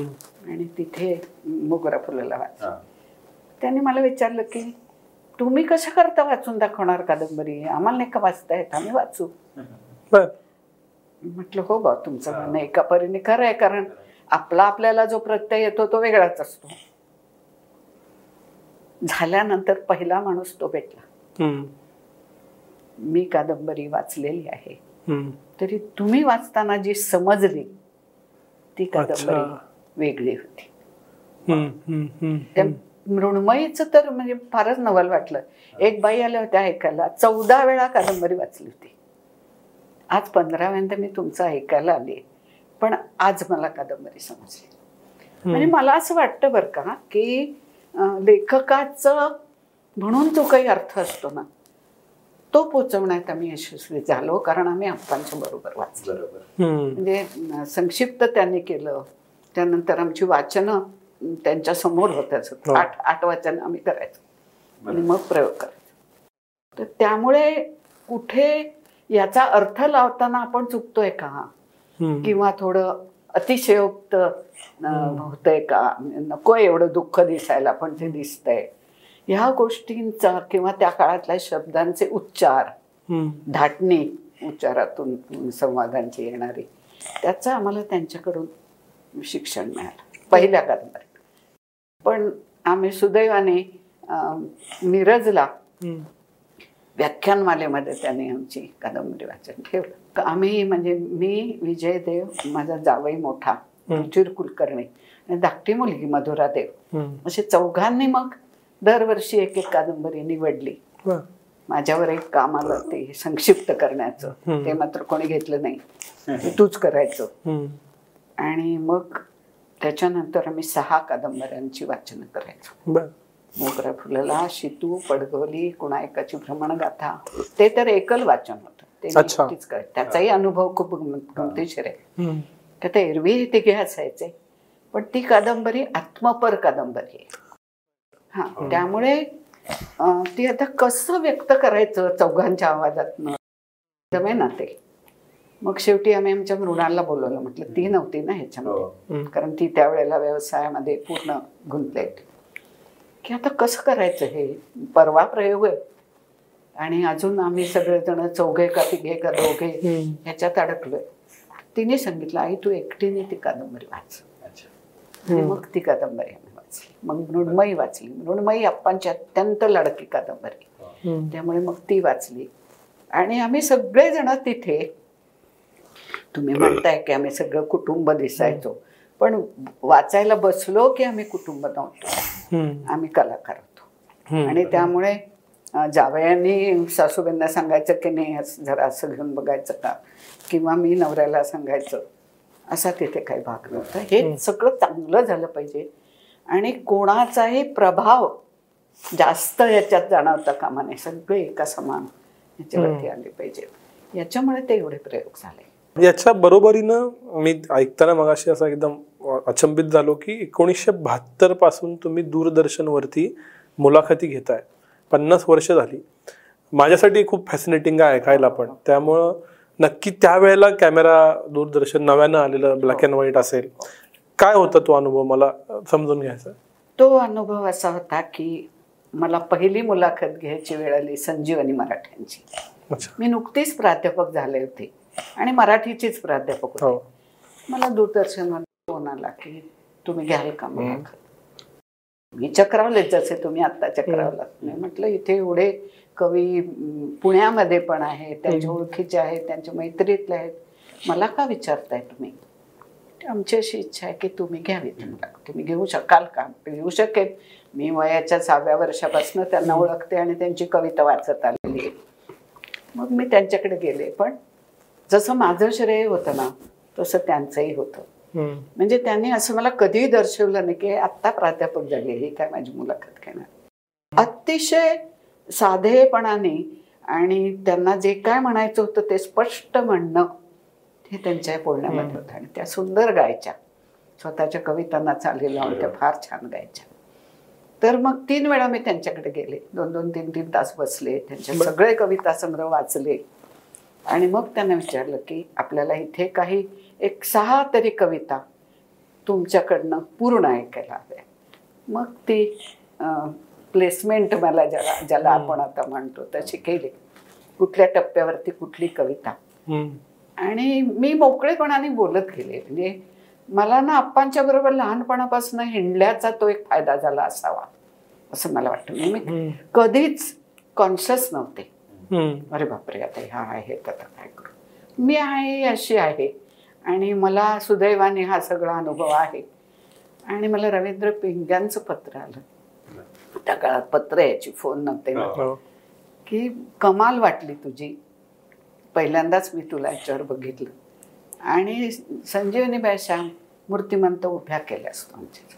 आणि तिथे मोगरा फुलाला वाच. त्यांनी मला विचारलं की तुम्ही कसं करता वाचून दाखवणार कादंबरी आम्हाला नाही का वाचता येत आम्ही वाचू बर म्हटलं हो बा तुमचं म्हणणं एका परीने खरं आहे कारण आपला आपल्याला जो प्रत्यय येतो तो वेगळाच असतो. झाल्यानंतर पहिला माणूस तो भेटला. मी कादंबरी वाचलेली आहे. तरी तुम्ही वाचताना जी समजली ती कादंबरी. वेगळी होती. मृण्मयीचं तर म्हणजे फारच नवल वाटलं. एक बाई आल्या होत्या ऐकायला. चौदा वेळा कादंबरी वाचली होती. आज पंधराव्यांदा मी तुमचं ऐकायला आले पण आज मला कादंबरी समजली. म्हणजे मला असं वाटतं बरं का की लेखकाचं म्हणून जो काही अर्थ असतो ना तो पोचवण्यात आम्ही यशस्वी झालो कारण आम्ही आप्पांच्या बरोबर वाचलो. म्हणजे संक्षिप्त त्यांनी केलं त्यानंतर आमची वाचनं त्यांच्यासमोर होत्याच हो. आठ आठ वाचन आम्ही करायचो. आणि मग प्रयोग करायचो. तर त्यामुळे कुठे याचा अर्थ लावताना आपण चुकतोय का. किंवा थोडं अतिशयोक्त होतंय का नको एवढं दुःख दिसायला पण ते दिसतंय ह्या गोष्टींचा किंवा त्या काळातल्या शब्दांचे उच्चार. धाटणी उच्चारातून संवादांची येणारी त्याचं आम्हाला त्यांच्याकडून शिक्षण मिळालं पहिल्या कादंबरीत पण आम्ही सुदैवाने मिरजला. व्याख्यानमालेमध्ये त्यांनी आमची कादंबरी वाचन ठेवलं. आम्ही म्हणजे मी विजय देव माझा जावई मोठा रुचिर कुलकर्णी आणि धाकटी मुलगी मधुरा देव. असे चौघांनी मग दरवर्षी एक एक कादंबरी निवडली. माझ्यावर एक काम आलं ते संक्षिप्त करण्याचं. ते मात्र कोणी घेतलं नाही. तूच करायचं. आणि मग त्याच्यानंतर आम्ही सहा कादंबऱ्यांची वाचन करायचो. मोगरा फुलला शितू पडगवली कुणायकाची भ्रमणगाथा. ते तर एकल वाचन होतं. ते. त्याचाही अनुभव खूप गम- गमतीशीर आहे. हम्म. का ते एरवी तिघे असायचे पण ती कादंबरी आत्मपर कादंबरी आहे. हा त्यामुळे ती आता कसं व्यक्त करायचं चौघांच्या आवाजातनं? जमे ना ते. मग शेवटी आम्ही आमच्या मृणाला बोलवलं. म्हटलं ती नव्हती ना ह्याच्यामध्ये. हम्म. कारण ती त्यावेळेला व्यवसायामध्ये पूर्ण गुंतले की आता कसं करायचं हे? परवा प्रयोग आहे. आणि अजून आम्ही सगळेजण चौघे का तिघे का दोघे. ह्याच्यात अडकलोय. तिने सांगितलं आई तू एकटीने ती कादंबरी वाच. मग ती कादंबरी आम्ही वाचली. मग मृण्मयी वाचली. मृण्मयी अप्पांची अत्यंत लडकी कादंबरी. त्यामुळे मग ती वाचली. आणि आम्ही सगळेजण तिथे तुम्ही म्हणताय की आम्ही सगळं कुटुंब दिसायचो. पण वाचायला बसलो की आम्ही कुटुंब नव्हतो. आम्ही कलाकार होतो. आणि त्यामुळे जावयांनी सासूबाईंना सांगायचं की नाही असं जरा असं घेऊन बघायचं का? किंवा मी नवऱ्याला सांगायचं. असा तिथे काही भाग नव्हता. हे सगळं चांगलं झालं पाहिजे. आणि कोणाचाही प्रभाव जास्त याच्यात जाणवता कामा नये. सगळे एका समान याच्यावरती आले पाहिजेत याच्यामुळे ते एवढे प्रयोग झाले. याच्या बरोबरीनं मी ऐकताना मगाशी असं एकदम अचंबित झालो की एकोणीसशे बहात्तरपासून तुम्ही दूरदर्शनवरती मुलाखती घेताय. पन्नास वर्ष झाली. माझ्यासाठी खूप फॅसिनेटिंग आहे ऐकायला पण. त्यामुळं नक्की त्यावेळेला कॅमेरा दूरदर्शन नव्यानं आलेलं ब्लॅक अँड व्हाईट असेल. काय होता तो अनुभव? मला समजून घ्यायचा. तो अनुभव असा होता की मला पहिली मुलाखत घ्यायची वेळ आली संजीवनी मराठ्यांची. मी नुकतीच प्राध्यापक झाले होते आणि मराठीचीच प्राध्यापक होते. हो. मला दूरदर्शनमध्ये आला की तुम्ही घ्याल का मुलाखत मी चक्रावलेच जसे तुम्ही आत्ता चक्रावलात. मी म्हटलं इथे एवढे कवी पुण्यामध्ये पण आहेत त्यांच्या ओळखीचे आहेत त्यांच्या मैत्रीतले आहेत. मला का विचारताय तुम्ही? आमची अशी इच्छा आहे की तुम्ही घ्यावी तुम्ही घेऊ शकाल का? घेऊ शकेल मी वयाच्या सहाव्या वर्षापासून त्यांना ओळखते आणि त्यांची कविता वाचत आलेली आहे. मग मी त्यांच्याकडे गेले पण जसं माझं श्रेय होतं ना तसं त्यांचंही होतं. म्हणजे त्यांनी असं मला कधीही दर्शवलं नाही की आत्ता प्राध्यापक झाले ही काय माझी मुलाखत घेणार. अतिशय साधेपणाने आणि त्यांना जे काय म्हणायचं होतं ते स्पष्ट म्हणणं हे त्यांच्या बोलण्यामध्ये होतं. आणि त्या सुंदर गायच्या स्वतःच्या कवितांना चाललेल्या लावून त्या फार छान गायच्या. तर मग तीन वेळा मी त्यांच्याकडे गेले. दोन दोन तीन तीन तास बसले. त्यांचे सगळे कविता संग्रह वाचले. आणि मग त्यांना विचारलं की आपल्याला इथे काही एक सहा तरी कविता तुमच्याकडनं पूर्ण ऐकायला हव्या मग ती प्लेसमेंट मला ज्याला ज्याला आपण आता म्हणतो तशी केली कुठल्या टप्प्यावरती कुठली कविता. आणि मी मोकळेपणाने बोलत गेले म्हणजे मला ना आप्पांच्या बरोबर लहानपणापासून हिंडल्याचा तो एक फायदा झाला असावा असं मला वाटतं म्हणजे मी. कधीच कॉन्शियस नव्हते. अरे बापरे आता ह्या आहे आता काय करू? मी आहे अशी आहे. आणि मला सुदैवाने हा सगळा अनुभव आहे. आणि मला रवींद्र पिंग्यांचं पत्र आलं. त्या काळात पत्र यायची फोन नव्हते ना. हो. की कमाल वाटली तुझी. पहिल्यांदाच मी तुला याच्यावर बघितलं. आणि संजीवनी बायशा मूर्तिमंत उभ्या केल्या असतो आमच्या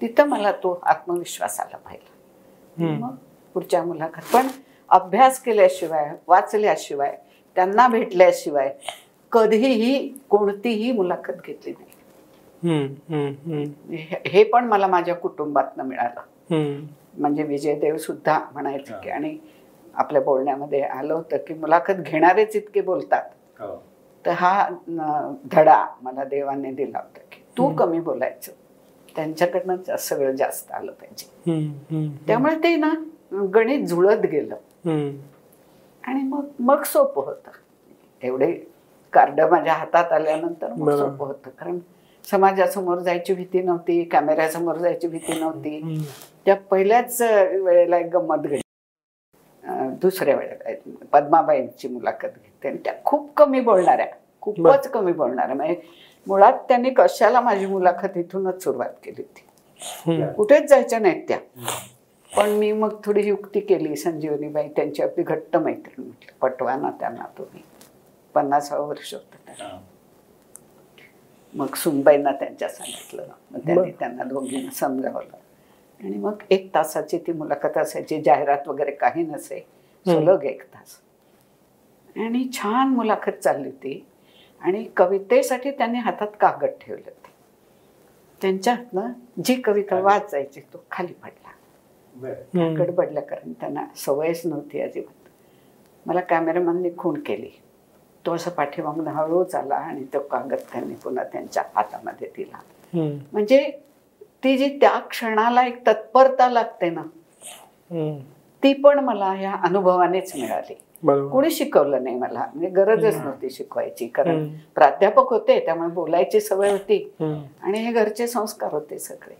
तिथं मला तो आत्मविश्वास आला पाहिला. मग पुढच्या मुलाखत. पण अभ्यास केल्याशिवाय वाचल्याशिवाय त्यांना भेटल्याशिवाय कधीही कोणतीही मुलाखत घेतली नाही. हे- हे पण मला माझ्या कुटुंबातनं मिळालं हम्म. म्हणजे विजयदेव सुद्धा म्हणायचे की आणि आपल्या बोलण्यामध्ये आलं होतं की मुलाखत घेणारेच इतके बोलतात हो. तर हा धडा मला देवाने दिला होता की तू कमी बोलायचं त्यांच्याकडनं सगळं जास्त आलं पाहिजे. त्यामुळे ते ना गणित जुळत गेलं. आणि मग मग सोपं होतं. एवढे कार्ड माझ्या हातात आल्यानंतर मग. सोपं होतं. कारण समाजासमोर जायची भीती नव्हती कॅमेऱ्यासमोर जायची भीती नव्हती. त्या पहिल्याच वेळेला एक गंमत घडली. दुसऱ्या वेळेला पद्माबाईंची मुलाखत घेतली. आणि त्या खूप कमी बोलणाऱ्या खूपच कमी बोलणाऱ्या. म्हणजे मुळात त्यांनी कशाला माझी मुलाखत इथूनच सुरुवात केली होती. कुठेच जायच्या नाहीत त्या. पण मी मग थोडी युक्ती केली संजीवनीबाई त्यांची अगदी घट्ट मैत्रीण म्हटलं. पटवा ना त्यांना तुम्ही. पन्नासावं वर्ष होतं. मग सुनबाईंना त्यांच्या सांगितलं. मग त्यांनी त्यांना दोघींना समजावलं. आणि मग एक तासाची ती मुलाखत असायची. जाहिरात वगैरे काही नसे. सलग एक तास. आणि छान मुलाखत चालली होती आणि कवितेसाठी त्यांनी हातात कागद ठेवले होते. त्यांच्या हातनं जी कविता वाचायची तो खाली पडला. गडबडल्या कारण त्यांना सवयच नव्हती अजिबात मला कॅमेरामॅनने खूण केली तो असं पाठीमागून हळूच आला आणि तो कागद त्यांनी पुन्हा त्यांच्या हातामध्ये दिला. म्हणजे ती जी त्या क्षणाला एक तत्परता लागते ना. ती पण मला ह्या अनुभवानेच मिळाली कोणी शिकवलं नाही मला म्हणजे गरजच नव्हती शिकवायची कारण. प्राध्यापक होते त्यामुळे बोलायची सवय होती. आणि हे घरचे संस्कार होते सगळे.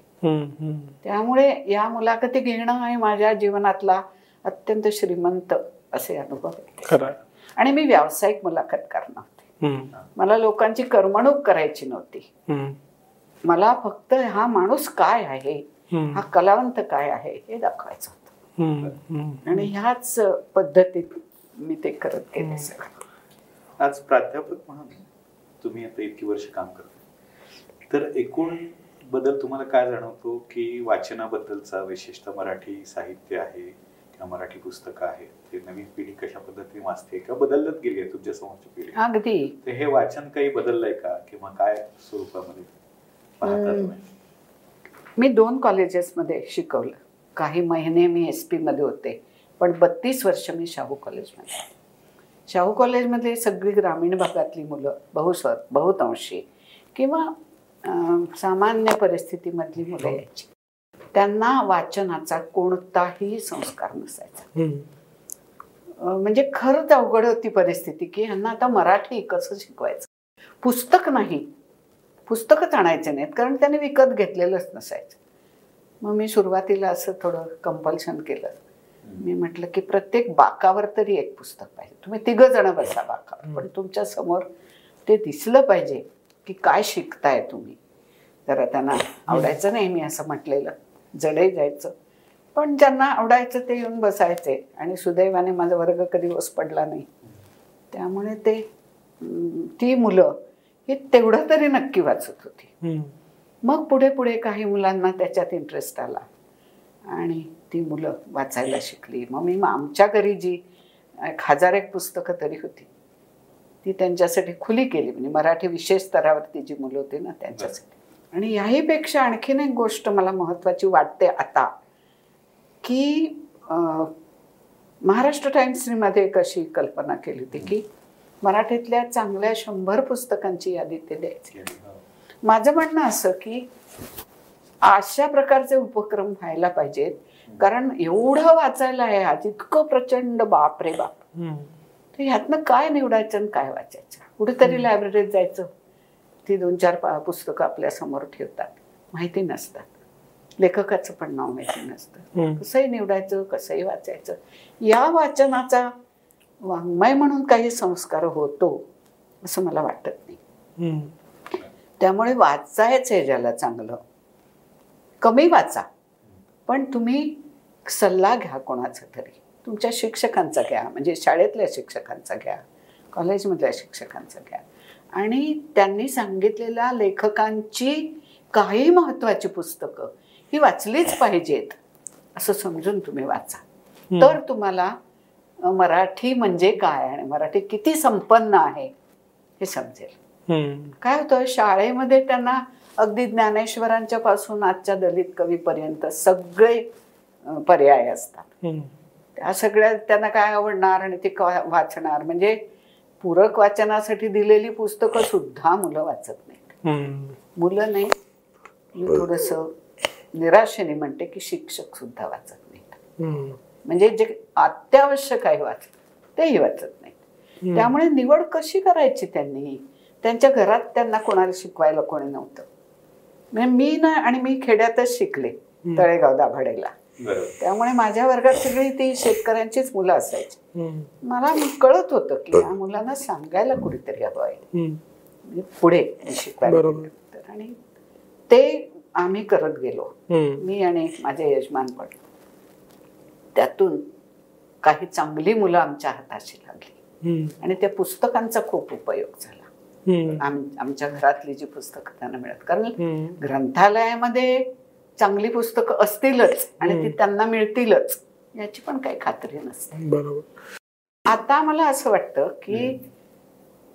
त्यामुळे या मुलाखती घेणं हे माझ्या जीवनातला अत्यंत श्रीमंत असे अनुभव. आणि मी व्यावसायिक मुलाखतकार नव्हते हम्म. मला लोकांची करमणूक करायची नव्हती हम्म. मला फक्त हा माणूस काय आहे हम्म. हा कलावंत काय आहे हे दाखवायचं होतं हम्म. हम्म. आणि ह्याच पद्धतीत मी ते करत गेले सगळं आज प्राध्यापक म्हणून तुम्ही आता इतकी वर्ष काम करता तर एकूण बदल तुम्हाला काय जाणवतो की वाचनाबद्दलचा विशेषतः मराठी साहित्य आहे किंवा मराठी पुस्तकं आहेत ते नवीन पिढी कशा पद्धतीने वाचते किंवा बदलत गेली आहे तुमच्या समोरची पिढी अगदी तर हे वाचन काही बदललंय का किंवा काय स्वरूपामध्ये पाहता हम्म. तुम्ही? मी दोन कॉलेजेसमध्ये शिकवलं काही महिने मी एस पीमध्ये होते पण बत्तीस वर्ष मी शाहू कॉलेजमध्ये. शाहू कॉलेजमध्ये सगळी ग्रामीण भागातली मुलं बहुस बहुतांशी किंवा सामान्य परिस्थितीमधली मुलं यायची. त्यांना वाचनाचा कोणताही संस्कार नसायचा. म्हणजे खरंच अवघड होती परिस्थिती की ह्यांना आता मराठी कसं शिकवायचं? पुस्तक नाही. पुस्तकच आणायचे नाहीत कारण त्यांनी विकत घेतलेलंच नसायचं. मग मी सुरुवातीला असं थोडं कंपल्शन केलं. मी म्हटलं की प्रत्येक बाकावर तरी एक पुस्तक पाहिजे. तुम्ही तिघं जण बसा बाकावर पण तुमच्यासमोर ते दिसलं पाहिजे. की काय शिकताय तुम्ही? जरा त्यांना आवडायचं नाही मी असं म्हटलेलं. जडे जायचं. पण ज्यांना आवडायचं ते येऊन बसायचे. आणि सुदैवाने माझा वर्ग कधी ओस पडला नाही. त्यामुळे ते ती मुलं ही तेवढं तरी नक्की वाचत होती. मग पुढे पुढे काही मुलांना त्याच्यात इंटरेस्ट आला. आणि ती मुलं वाचायला शिकली. मग मी आमच्या घरी जी एक हजार एक पुस्तकं तरी होती. ती त्यांच्यासाठी खुली केली. म्हणजे मराठी विशेष स्तरावरती जी मुलं होती ना त्यांच्यासाठी. आणि याहीपेक्षा आणखीन एक गोष्ट मला महत्त्वाची वाटते आता की महाराष्ट्र टाइम्समध्ये एक अशी कल्पना केली होती की मराठीतल्या चांगल्या शंभर पुस्तकांची यादी ते द्यायची. हो. माझं म्हणणं असं की अशा प्रकारचे उपक्रम व्हायला पाहिजेत. कारण एवढं वाचायला आहे आज इतकं प्रचंड बाप रे बाप. तर ह्यातनं काय निवडायचं आणि काय वाचायचं? कुठेतरी लायब्ररीत जायचं. ती दोन चार पा पुस्तकं आपल्यासमोर ठेवतात. माहिती नसतात. लेखकाचं पण नाव माहिती नसतं. कसंही निवडायचं कसंही वाचायचं. या वाचनाचा वाङ्मय म्हणून काही संस्कार होतो असं मला वाटत नाही. त्यामुळे वाचायचं आहे ज्याला चांगलं. कमी वाचा. पण तुम्ही सल्ला घ्या कोणाचा तरी. तुमच्या शिक्षकांचा घ्या म्हणजे शाळेतल्या शिक्षकांचा घ्या कॉलेजमधल्या शिक्षकांचा घ्या आणि त्यांनी सांगितलेल्या लेखकांची काही महत्त्वाची पुस्तकं ही वाचलीच पाहिजेत असं समजून तुम्ही वाचा. तर तुम्हाला मराठी म्हणजे काय आणि मराठी किती संपन्न आहे हे समजेल. काय होतं शाळेमध्ये त्यांना अगदी ज्ञानेश्वरांच्या पासून आजच्या दलित कवीपर्यंत सगळे पर्याय असतात. त्या सगळ्या त्यांना काय आवडणार आणि ते वाचणार? म्हणजे पूरक वाचनासाठी दिलेली पुस्तकं सुद्धा मुलं वाचत नाहीत. मुलं नाही. मी थोडंसं निराशेने म्हणते की शिक्षक सुद्धा वाचत नाहीत. म्हणजे जे अत्यावश्यक आहे वाचत तेही वाचत नाही त्यामुळे निवड कशी करायची त्यांनी? त्यांच्या घरात त्यांना कोणाला शिकवायला कोणी नव्हतं. म्हणजे मी ना आणि मी खेड्यातच शिकले तळेगाव दाभाडेला. त्यामुळे माझ्या वर्गात सगळी ती शेतकऱ्यांचीच मुलं असायची. मला कळत होतं की या मुलांना सांगायला कुणीतरी हवं आहे. म्हणजे पुढे शिकवायला आणि ते आम्ही करत गेलो. मी आणि माझे यजमान पण. त्यातून काही चांगली मुलं आमच्या हाताशी लागली. आणि त्या पुस्तकांचा खूप उपयोग झाला. आमच्या घरातली जी पुस्तकं त्यांना मिळत. कारण. ग्रंथालयामध्ये चांगली पुस्तकं असतीलच आणि ती. त्यांना मिळतीलच याची पण काही खात्री नसते बरोबर आता मला असं वाटतं की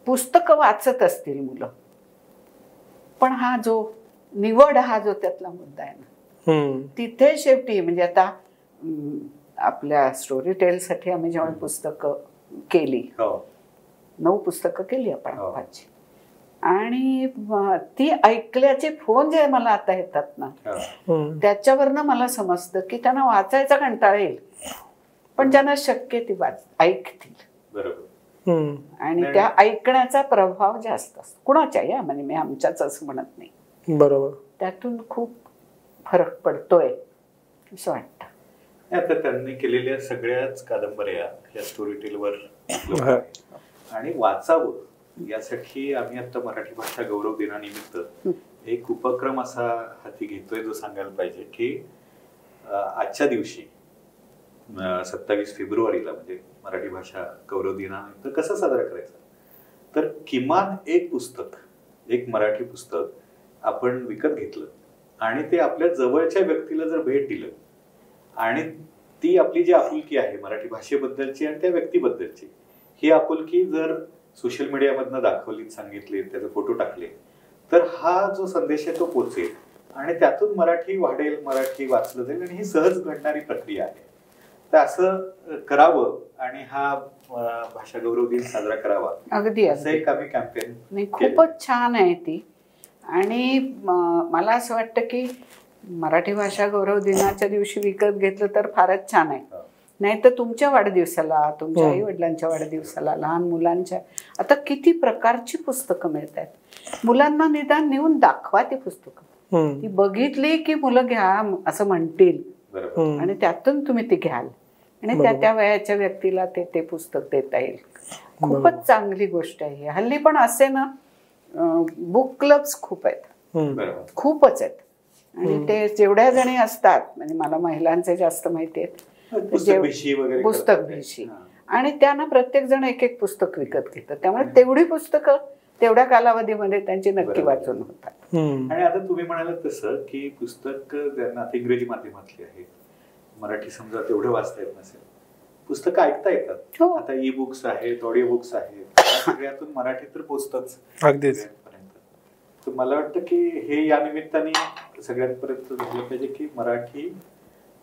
पुस्तकं वाचत असतील मुलं पण हा जो निवड हा जो त्यातला मुद्दा आहे ना. तिथे शेवटी म्हणजे आता आपल्या स्टोरी टेलसाठी आम्ही जेव्हा पुस्तकं केली हो नऊ पुस्तकं केली आपण हो. आणि ती ऐकल्याचे फोन जे मला आता येतात ना हा. त्याच्यावरनं मला समजतं की त्यांना वाचायचा कंटाळा येईल. पण ज्यांना शक्य ती वाच ऐकतील. बरोबर. हम्म. आणि. त्या ऐकण्याचा प्रभाव जास्त असतो. कुणाच्याही हा, म्हणजे मी आमच्याच असं म्हणत नाही. बरोबर. त्यातून खूप फरक पडतोय असं वाटतं. आता त्यांनी केलेल्या सगळ्याच कादंबऱ्या या स्टोरी टेलवर. आणि वाचावं. यासाठी आम्ही आता मराठी भाषा गौरव दिनानिमित्त एक उपक्रम असा हाती घेतोय जो सांगायला पाहिजे की आजच्या दिवशी सत्तावीस फेब्रुवारीला म्हणजे मराठी भाषा गौरव दिनानिमित्त कसं साजरा करायचा? तर किमान एक पुस्तक एक मराठी पुस्तक आपण विकत घेतलं आणि ते आपल्या जवळच्या व्यक्तीला जर भेट दिलं आणि ती आपली जी आपुलकी आहे मराठी भाषेबद्दलची आणि त्या व्यक्तीबद्दलची ही आपुलकी जर सोशल मीडियामधनं दाखवली सांगितली त्याचे फोटो टाकले. तर हा जो संदेश आहे तो पोचेल आणि त्यातून मराठी वाढेल मराठी वाचलं जाईल आणि ही सहज घडणारी प्रक्रिया आहे. तर असं करावं आणि हा भाषा गौरव दिन साजरा करावा. अगदी असं एक आम्ही कॅम्पेन नाही खूपच छान आहे ती. आणि मला असं वाटतं की मराठी भाषा गौरव दिनाच्या दिवशी विकत घेतलं तर फारच छान आहे. नाही तर तुमच्या वाढदिवसाला तुमच्या हम्म. आई वडिलांच्या वाढदिवसाला लहान मुलांच्या आता किती प्रकारची पुस्तकं मिळतात मुलांना निदान नेऊन दाखवा ती पुस्तकं हम्म. ती बघितली की मुलं घ्या असं म्हणतील बरोबर हम्म. आणि त्यातून तुम्ही ती घ्याल आणि त्या. त्या वयाच्या व्यक्तीला ते ते पुस्तक देता येईल. खूपच चांगली गोष्ट आहे ही. हल्ली पण असे ना बुक क्लब्स खूप आहेत खूपच आहेत आणि. ते जेवढ्या जणी असतात म्हणजे मला महिलांचे जास्त माहिती आहेत पुस्तक भिशी वगैरे पुस्तक. भिशी. आणि त्यांना प्रत्येक जण एक एक पुस्तक विकत घेतं त्यामुळे तेवढी पुस्तकं तेवढ्या कालावधीमध्ये त्यांची नक्की. वाचून होतात. आणि आता तुम्ही म्हणालात तसं की पुस्तक त्यांना इंग्रजी माध्यमातली आहेत. मराठी समजा तेवढं वाचता येत नसेल. पुस्तकं ऐकता येतात. हो. आता ई बुक्स आहेत ऑडिओ बुक्स आहेत सगळ्यातून मराठी तर पोचतच अगदीच. मला वाटतं की हे या निमित्ताने सगळ्यांपर्यंत झालं पाहिजे की मराठी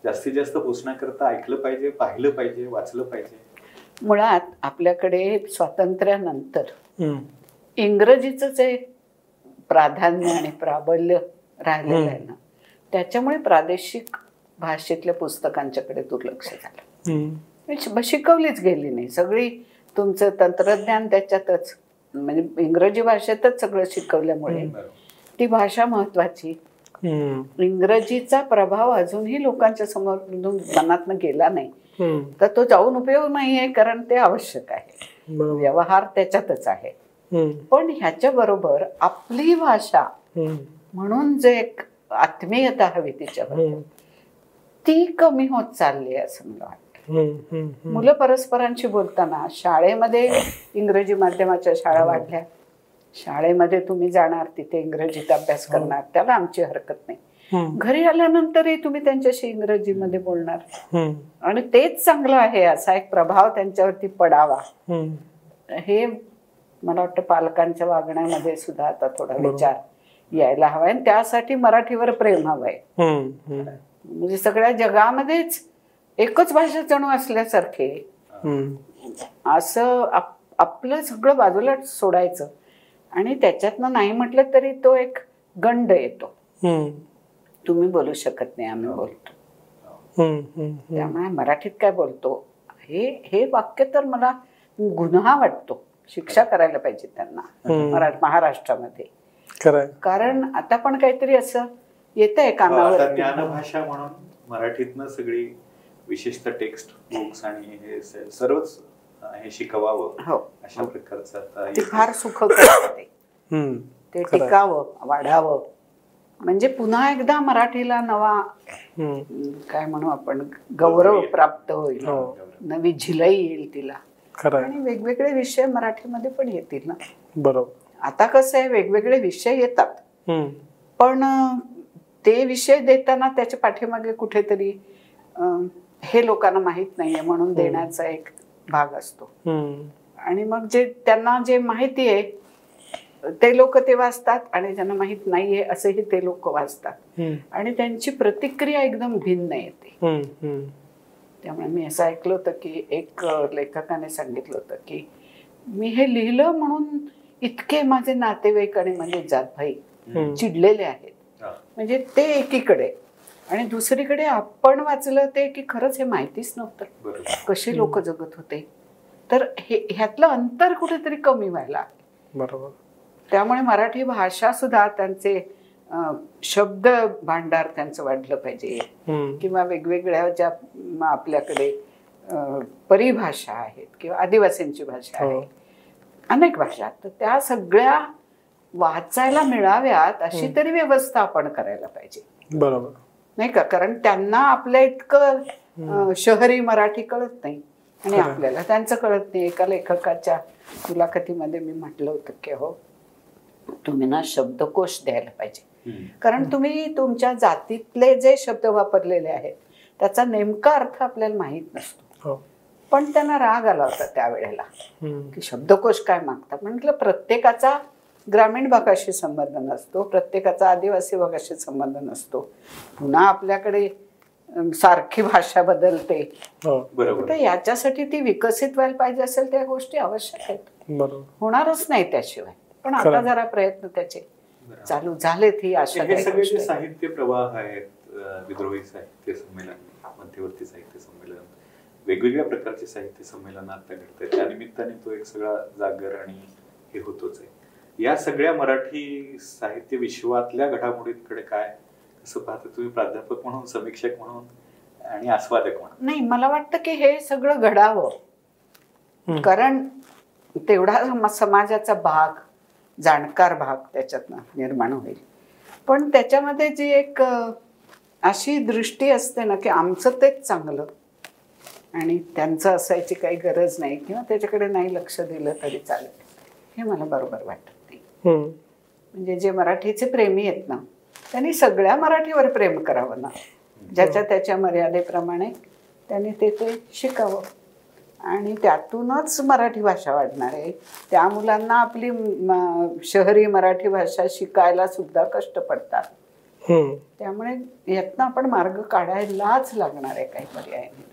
जास्तीत जास्त पोचण्याकरता ऐकलं पाहिजे पाहिलं पाहिजे वाचलं पाहिजे मुळात आपल्याकडे स्वातंत्र्यानंतर. इंग्रजीचं जे प्राधान्य आणि प्राबल्य राहिलेलं आहे ना त्याच्यामुळे प्रादेशिक भाषेतल्या पुस्तकांच्याकडे दुर्लक्ष झालं शिकवलीच गेली नाही सगळी तुमचं तंत्रज्ञान त्याच्यातच म्हणजे इंग्रजी भाषेतच सगळं शिकवल्यामुळे. ती भाषा महत्वाची. इंग्रजीचा प्रभाव अजूनही लोकांच्या समोर मनातनं गेला नाही. तर तो जाऊन उपयोग नाही आहे कारण ते आवश्यक आहे व्यवहार त्याच्यातच आहे. पण ह्याच्या बरोबर आपली भाषा. म्हणून जे एक आत्मीयता हवी हम्म. ती कमी होत चालली आहे असं मला वाटतं. मुलं परस्परांशी बोलताना शाळेमध्ये इंग्रजी माध्यमाच्या शाळा वाढल्या शाळेमध्ये तुम्ही जाणार तिथे इंग्रजीत अभ्यास करणार त्याला आमची हरकत नाही. घरी आल्यानंतरही तुम्ही त्यांच्याशी इंग्रजीमध्ये बोलणार. आणि तेच चांगलं आहे असा एक प्रभाव त्यांच्यावरती पडावा. हे मला वाटतं पालकांच्या वागण्यामध्ये सुद्धा आता थोडा. विचार यायला हवाय आणि त्यासाठी मराठीवर प्रेम हवंय. म्हणजे सगळ्या जगामध्येच एकच भाषा जणू असल्यासारखे. असं आप- आपलं सगळं बाजूला सोडायचं आणि त्याच्यातनं नाही म्हटलं तरी तो एक गंड येतो. तुम्ही बोलू शकत नाही आम्ही बोलतो हम्म. हम्म. हम्म. त्यामुळे मराठीत काय बोलतो हे हे वाक्य तर मला गुन्हा वाटतो शिक्षा करायला पाहिजे त्यांना महाराष्ट्रामध्ये कारण आता पण काहीतरी असं येत आहे आता कानावर ज्ञानभाषा म्हणून मराठीतनं सगळी विशेषतः टेक्स्ट बुक्स आणि हे सर्वच हे शिकवावं हो. अशा प्रकारचं आता ते फार असते हम्म. ते. टिकावं वाढावं. म्हणजे पुन्हा एकदा मराठीला नवा काय म्हणू आपण गौरव प्राप्त होईल. हो. नवी झिलाई येईल तिला. आणि वेगवेगळे विषय मराठीमध्ये पण येतील ना. बरोबर. आता कसं आहे वेगवेगळे विषय येतात. पण ते विषय देताना त्याच्या पाठीमागे कुठेतरी हे लोकांना माहीत नाहीये म्हणून देण्याचा एक भाग असतो. आणि मग जे त्यांना जे माहिती आहे ते लोक ते वाचतात आणि ज्यांना माहीत नाहीये असंही ते लोक वाचतात. आणि त्यांची प्रतिक्रिया एकदम भिन्न येते. त्यामुळे मी असं ऐकलं होतं की एक लेखकाने सांगितलं होतं की मी हे लिहिलं म्हणून इतके माझे नातेवाईक आणि माझे जातभाई. चिडलेले आहेत. म्हणजे ते एकीकडे आणि दुसरीकडे आपण वाचलं ते की खरंच हे माहितीच नव्हतं. कसे लोक जगत होते. तर हे ह्यातलं अंतर कुठेतरी कमी व्हायला बरोबर. त्यामुळे मराठी भाषा सुद्धा त्यांचे शब्द भांडार त्यांचं वाढलं पाहिजे. किंवा वेगवेगळ्या ज्या आपल्याकडे परिभाषा आहेत किंवा आदिवासींची भाषा हो. आहे. अनेक भाषा तर त्या सगळ्या वाचायला मिळाव्यात अशी. तरी व्यवस्था आपण करायला पाहिजे. बरोबर. नाही का? कारण त्यांना आपल्या इतकं शहरी मराठी कळत नाही. आणि. आपल्याला त्यांचं कळत नाही. एका लेखकाच्या मुलाखतीमध्ये मी म्हटलं होतं की हो तुम्ही ना शब्दकोश द्यायला पाहिजे. कारण तुम्ही तुमच्या जातीतले जे शब्द वापरलेले आहेत त्याचा नेमका अर्थ आपल्याला माहीत नसतो. हो. पण त्यांना राग आला होता त्यावेळेला. की शब्दकोश काय मागतात? म्हटलं प्रत्येकाचा ग्रामीण भागाशी संबंध नसतो प्रत्येकाचा आदिवासी भागाशी संबंध नसतो. पुन्हा आपल्याकडे सारखी भाषा बदलते. हो. बरोबर. तर याच्यासाठी ती विकसित व्हायला पाहिजे असेल त्या गोष्टी आवश्यक आहेत. बरोबर. होणारच नाही त्याशिवाय. पण आता. जरा प्रयत्न त्याचे. चालू झालेत ही आशा सगळे जे साहित्य प्रवाह आहेत विद्रोही साहित्य संमेलन मध्यवर्ती साहित्य संमेलन वेगवेगळ्या प्रकारचे साहित्य संमेलन आता घडत आहेत त्या निमित्ताने तो एक सगळा जागर आणि हे होतोच आहे. या सगळ्या मराठी साहित्य विश्वातल्या घडामोडींकडे काय? कसं पाहता तुम्ही प्राध्यापक म्हणून समीक्षक म्हणून आणि आस्वादक म्हणून. नाही मला वाटतं की हे सगळं घडावं. कारण तेवढा सम- समाजाचा भाग जाणकार भाग त्याच्यातनं निर्माण होईल. पण त्याच्यामध्ये जी एक अशी दृष्टी असते ना की आमचं तेच चांगलं. आणि त्यांचं असायची काही गरज नाही किंवा त्याच्याकडे नाही लक्ष दिलं तरी चालेल. हे मला बरोबर वाटत. म्हणजे जे मराठीचे प्रेमी आहेत ना त्यांनी सगळ्या मराठीवर प्रेम करावं ना. ज्याच्या त्याच्या मर्यादेप्रमाणे त्यांनी ते ते शिकावं. आणि त्यातूनच मराठी भाषा वाढणार आहे. त्या मुलांना आपली शहरी मराठी भाषा शिकायला सुद्धा कष्ट पडतात. त्यामुळे यातनं आपण मार्ग काढायलाच लागणार आहे काही पर्याय नाही.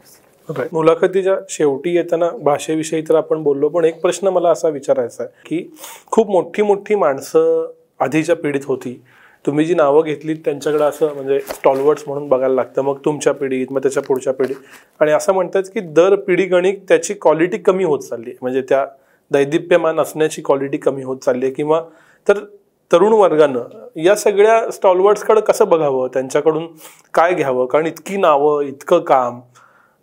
मुलाखतीच्या शेवटी येताना भाषेविषयी तर आपण बोललो पण एक प्रश्न मला असा विचारायचा आहे की खूप मोठी मोठी माणसं आधीच्या पिढीत होती. तुम्ही जी नावं घेतलीत त्यांच्याकडे असं म्हणजे स्टॉलवर्ड्स म्हणून बघायला लागतं. मग तुमच्या पिढीत मग त्याच्या पुढच्या पिढीत आणि असं म्हणतात की दर पिढी गणिक त्याची क्वालिटी कमी होत चालली आहे. म्हणजे त्या दैदिप्यमान असण्याची क्वालिटी कमी होत चालली आहे. किंवा तर तरुण वर्गानं या सगळ्या स्टॉलवर्ड्सकडे कसं बघावं? त्यांच्याकडून काय घ्यावं? कारण इतकी नावं इतकं काम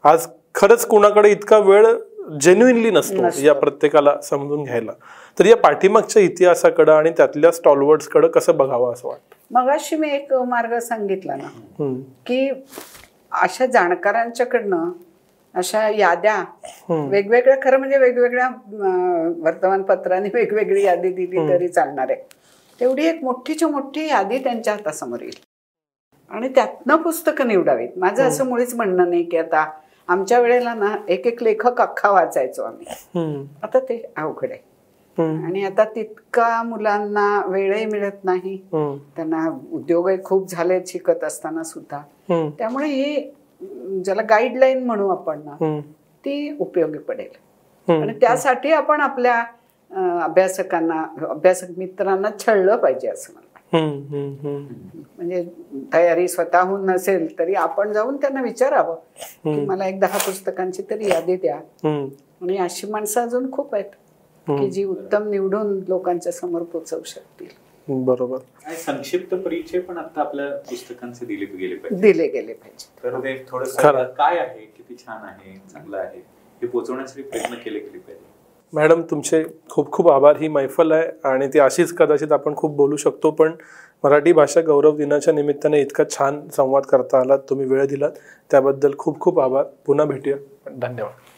आज खरंच कोणाकडे इतका वेळ जेन्युइनली नसतो. या प्रत्येकाला समजून घ्यायला. तर या पाठीमागच्या इतिहासाकडं आणि त्यातल्या स्टॉलवर्ड्सकडे कसं बघावं असं वाटतं? मगाशी मी एक मार्ग सांगितला ना. की अशा जाणकारांच्याकडनं अशा याद्या. वेगवेगळ्या खरं म्हणजे वेगवेगळ्या वर्तमानपत्रांनी वेगवेगळी यादी दिली तरी चालणार आहे. तेवढी एक मोठीच्या मोठी यादी त्यांच्या हातासमोर येईल. आणि त्यातनं पुस्तकं निवडावीत. माझं असं मुळीच म्हणणं नाही की आता आमच्या वेळेला ना एक एक लेखक अख्खा वाचायचो आम्ही. आता ते अवघड आहे. आणि आता तितका मुलांना वेळही मिळत नाही. त्यांना उद्योगही खूप झालेत शिकत असताना सुद्धा. त्यामुळे ही ज्याला गाईडलाईन म्हणू आपण ना. ती उपयोगी पडेल. आणि त्यासाठी आपण आपल्या अभ्यासकांना अभ्यासक मित्रांना छळलं पाहिजे असं मला वाटतं. हम्म. हम्म. हम्म. म्हणजे तयारी स्वतःहून नसेल तरी आपण जाऊन त्यांना विचारावं की. मला एक दहा पुस्तकांची तरी यादी द्या हम्म. आणि अशी माणसं अजून खूप आहेत की जी उत्तम निवडून लोकांच्या समोर पोचवू शकतील बरोबर संक्षिप्त परिचय पण आता आपल्या पुस्तकांचे दिले गेले पाहिजे दिले गेले पाहिजे तर ते थोडस खरं. काय आहे किती छान आहे चांगलं आहे हे पोहोचवण्यासाठी प्रयत्न केले गेले पाहिजे मॅडम तुमचे खूप खूप आभार. ही मैफल आहे आणि ती अशीच कदाचित आपण खूप बोलू शकतो पण मराठी भाषा गौरव दिनाच्या निमित्ताने इतका छान संवाद करता आलात. तुम्ही वेळ दिलात. त्याबद्दल खूप खूप आभार. पुन्हा भेटूया. धन्यवाद.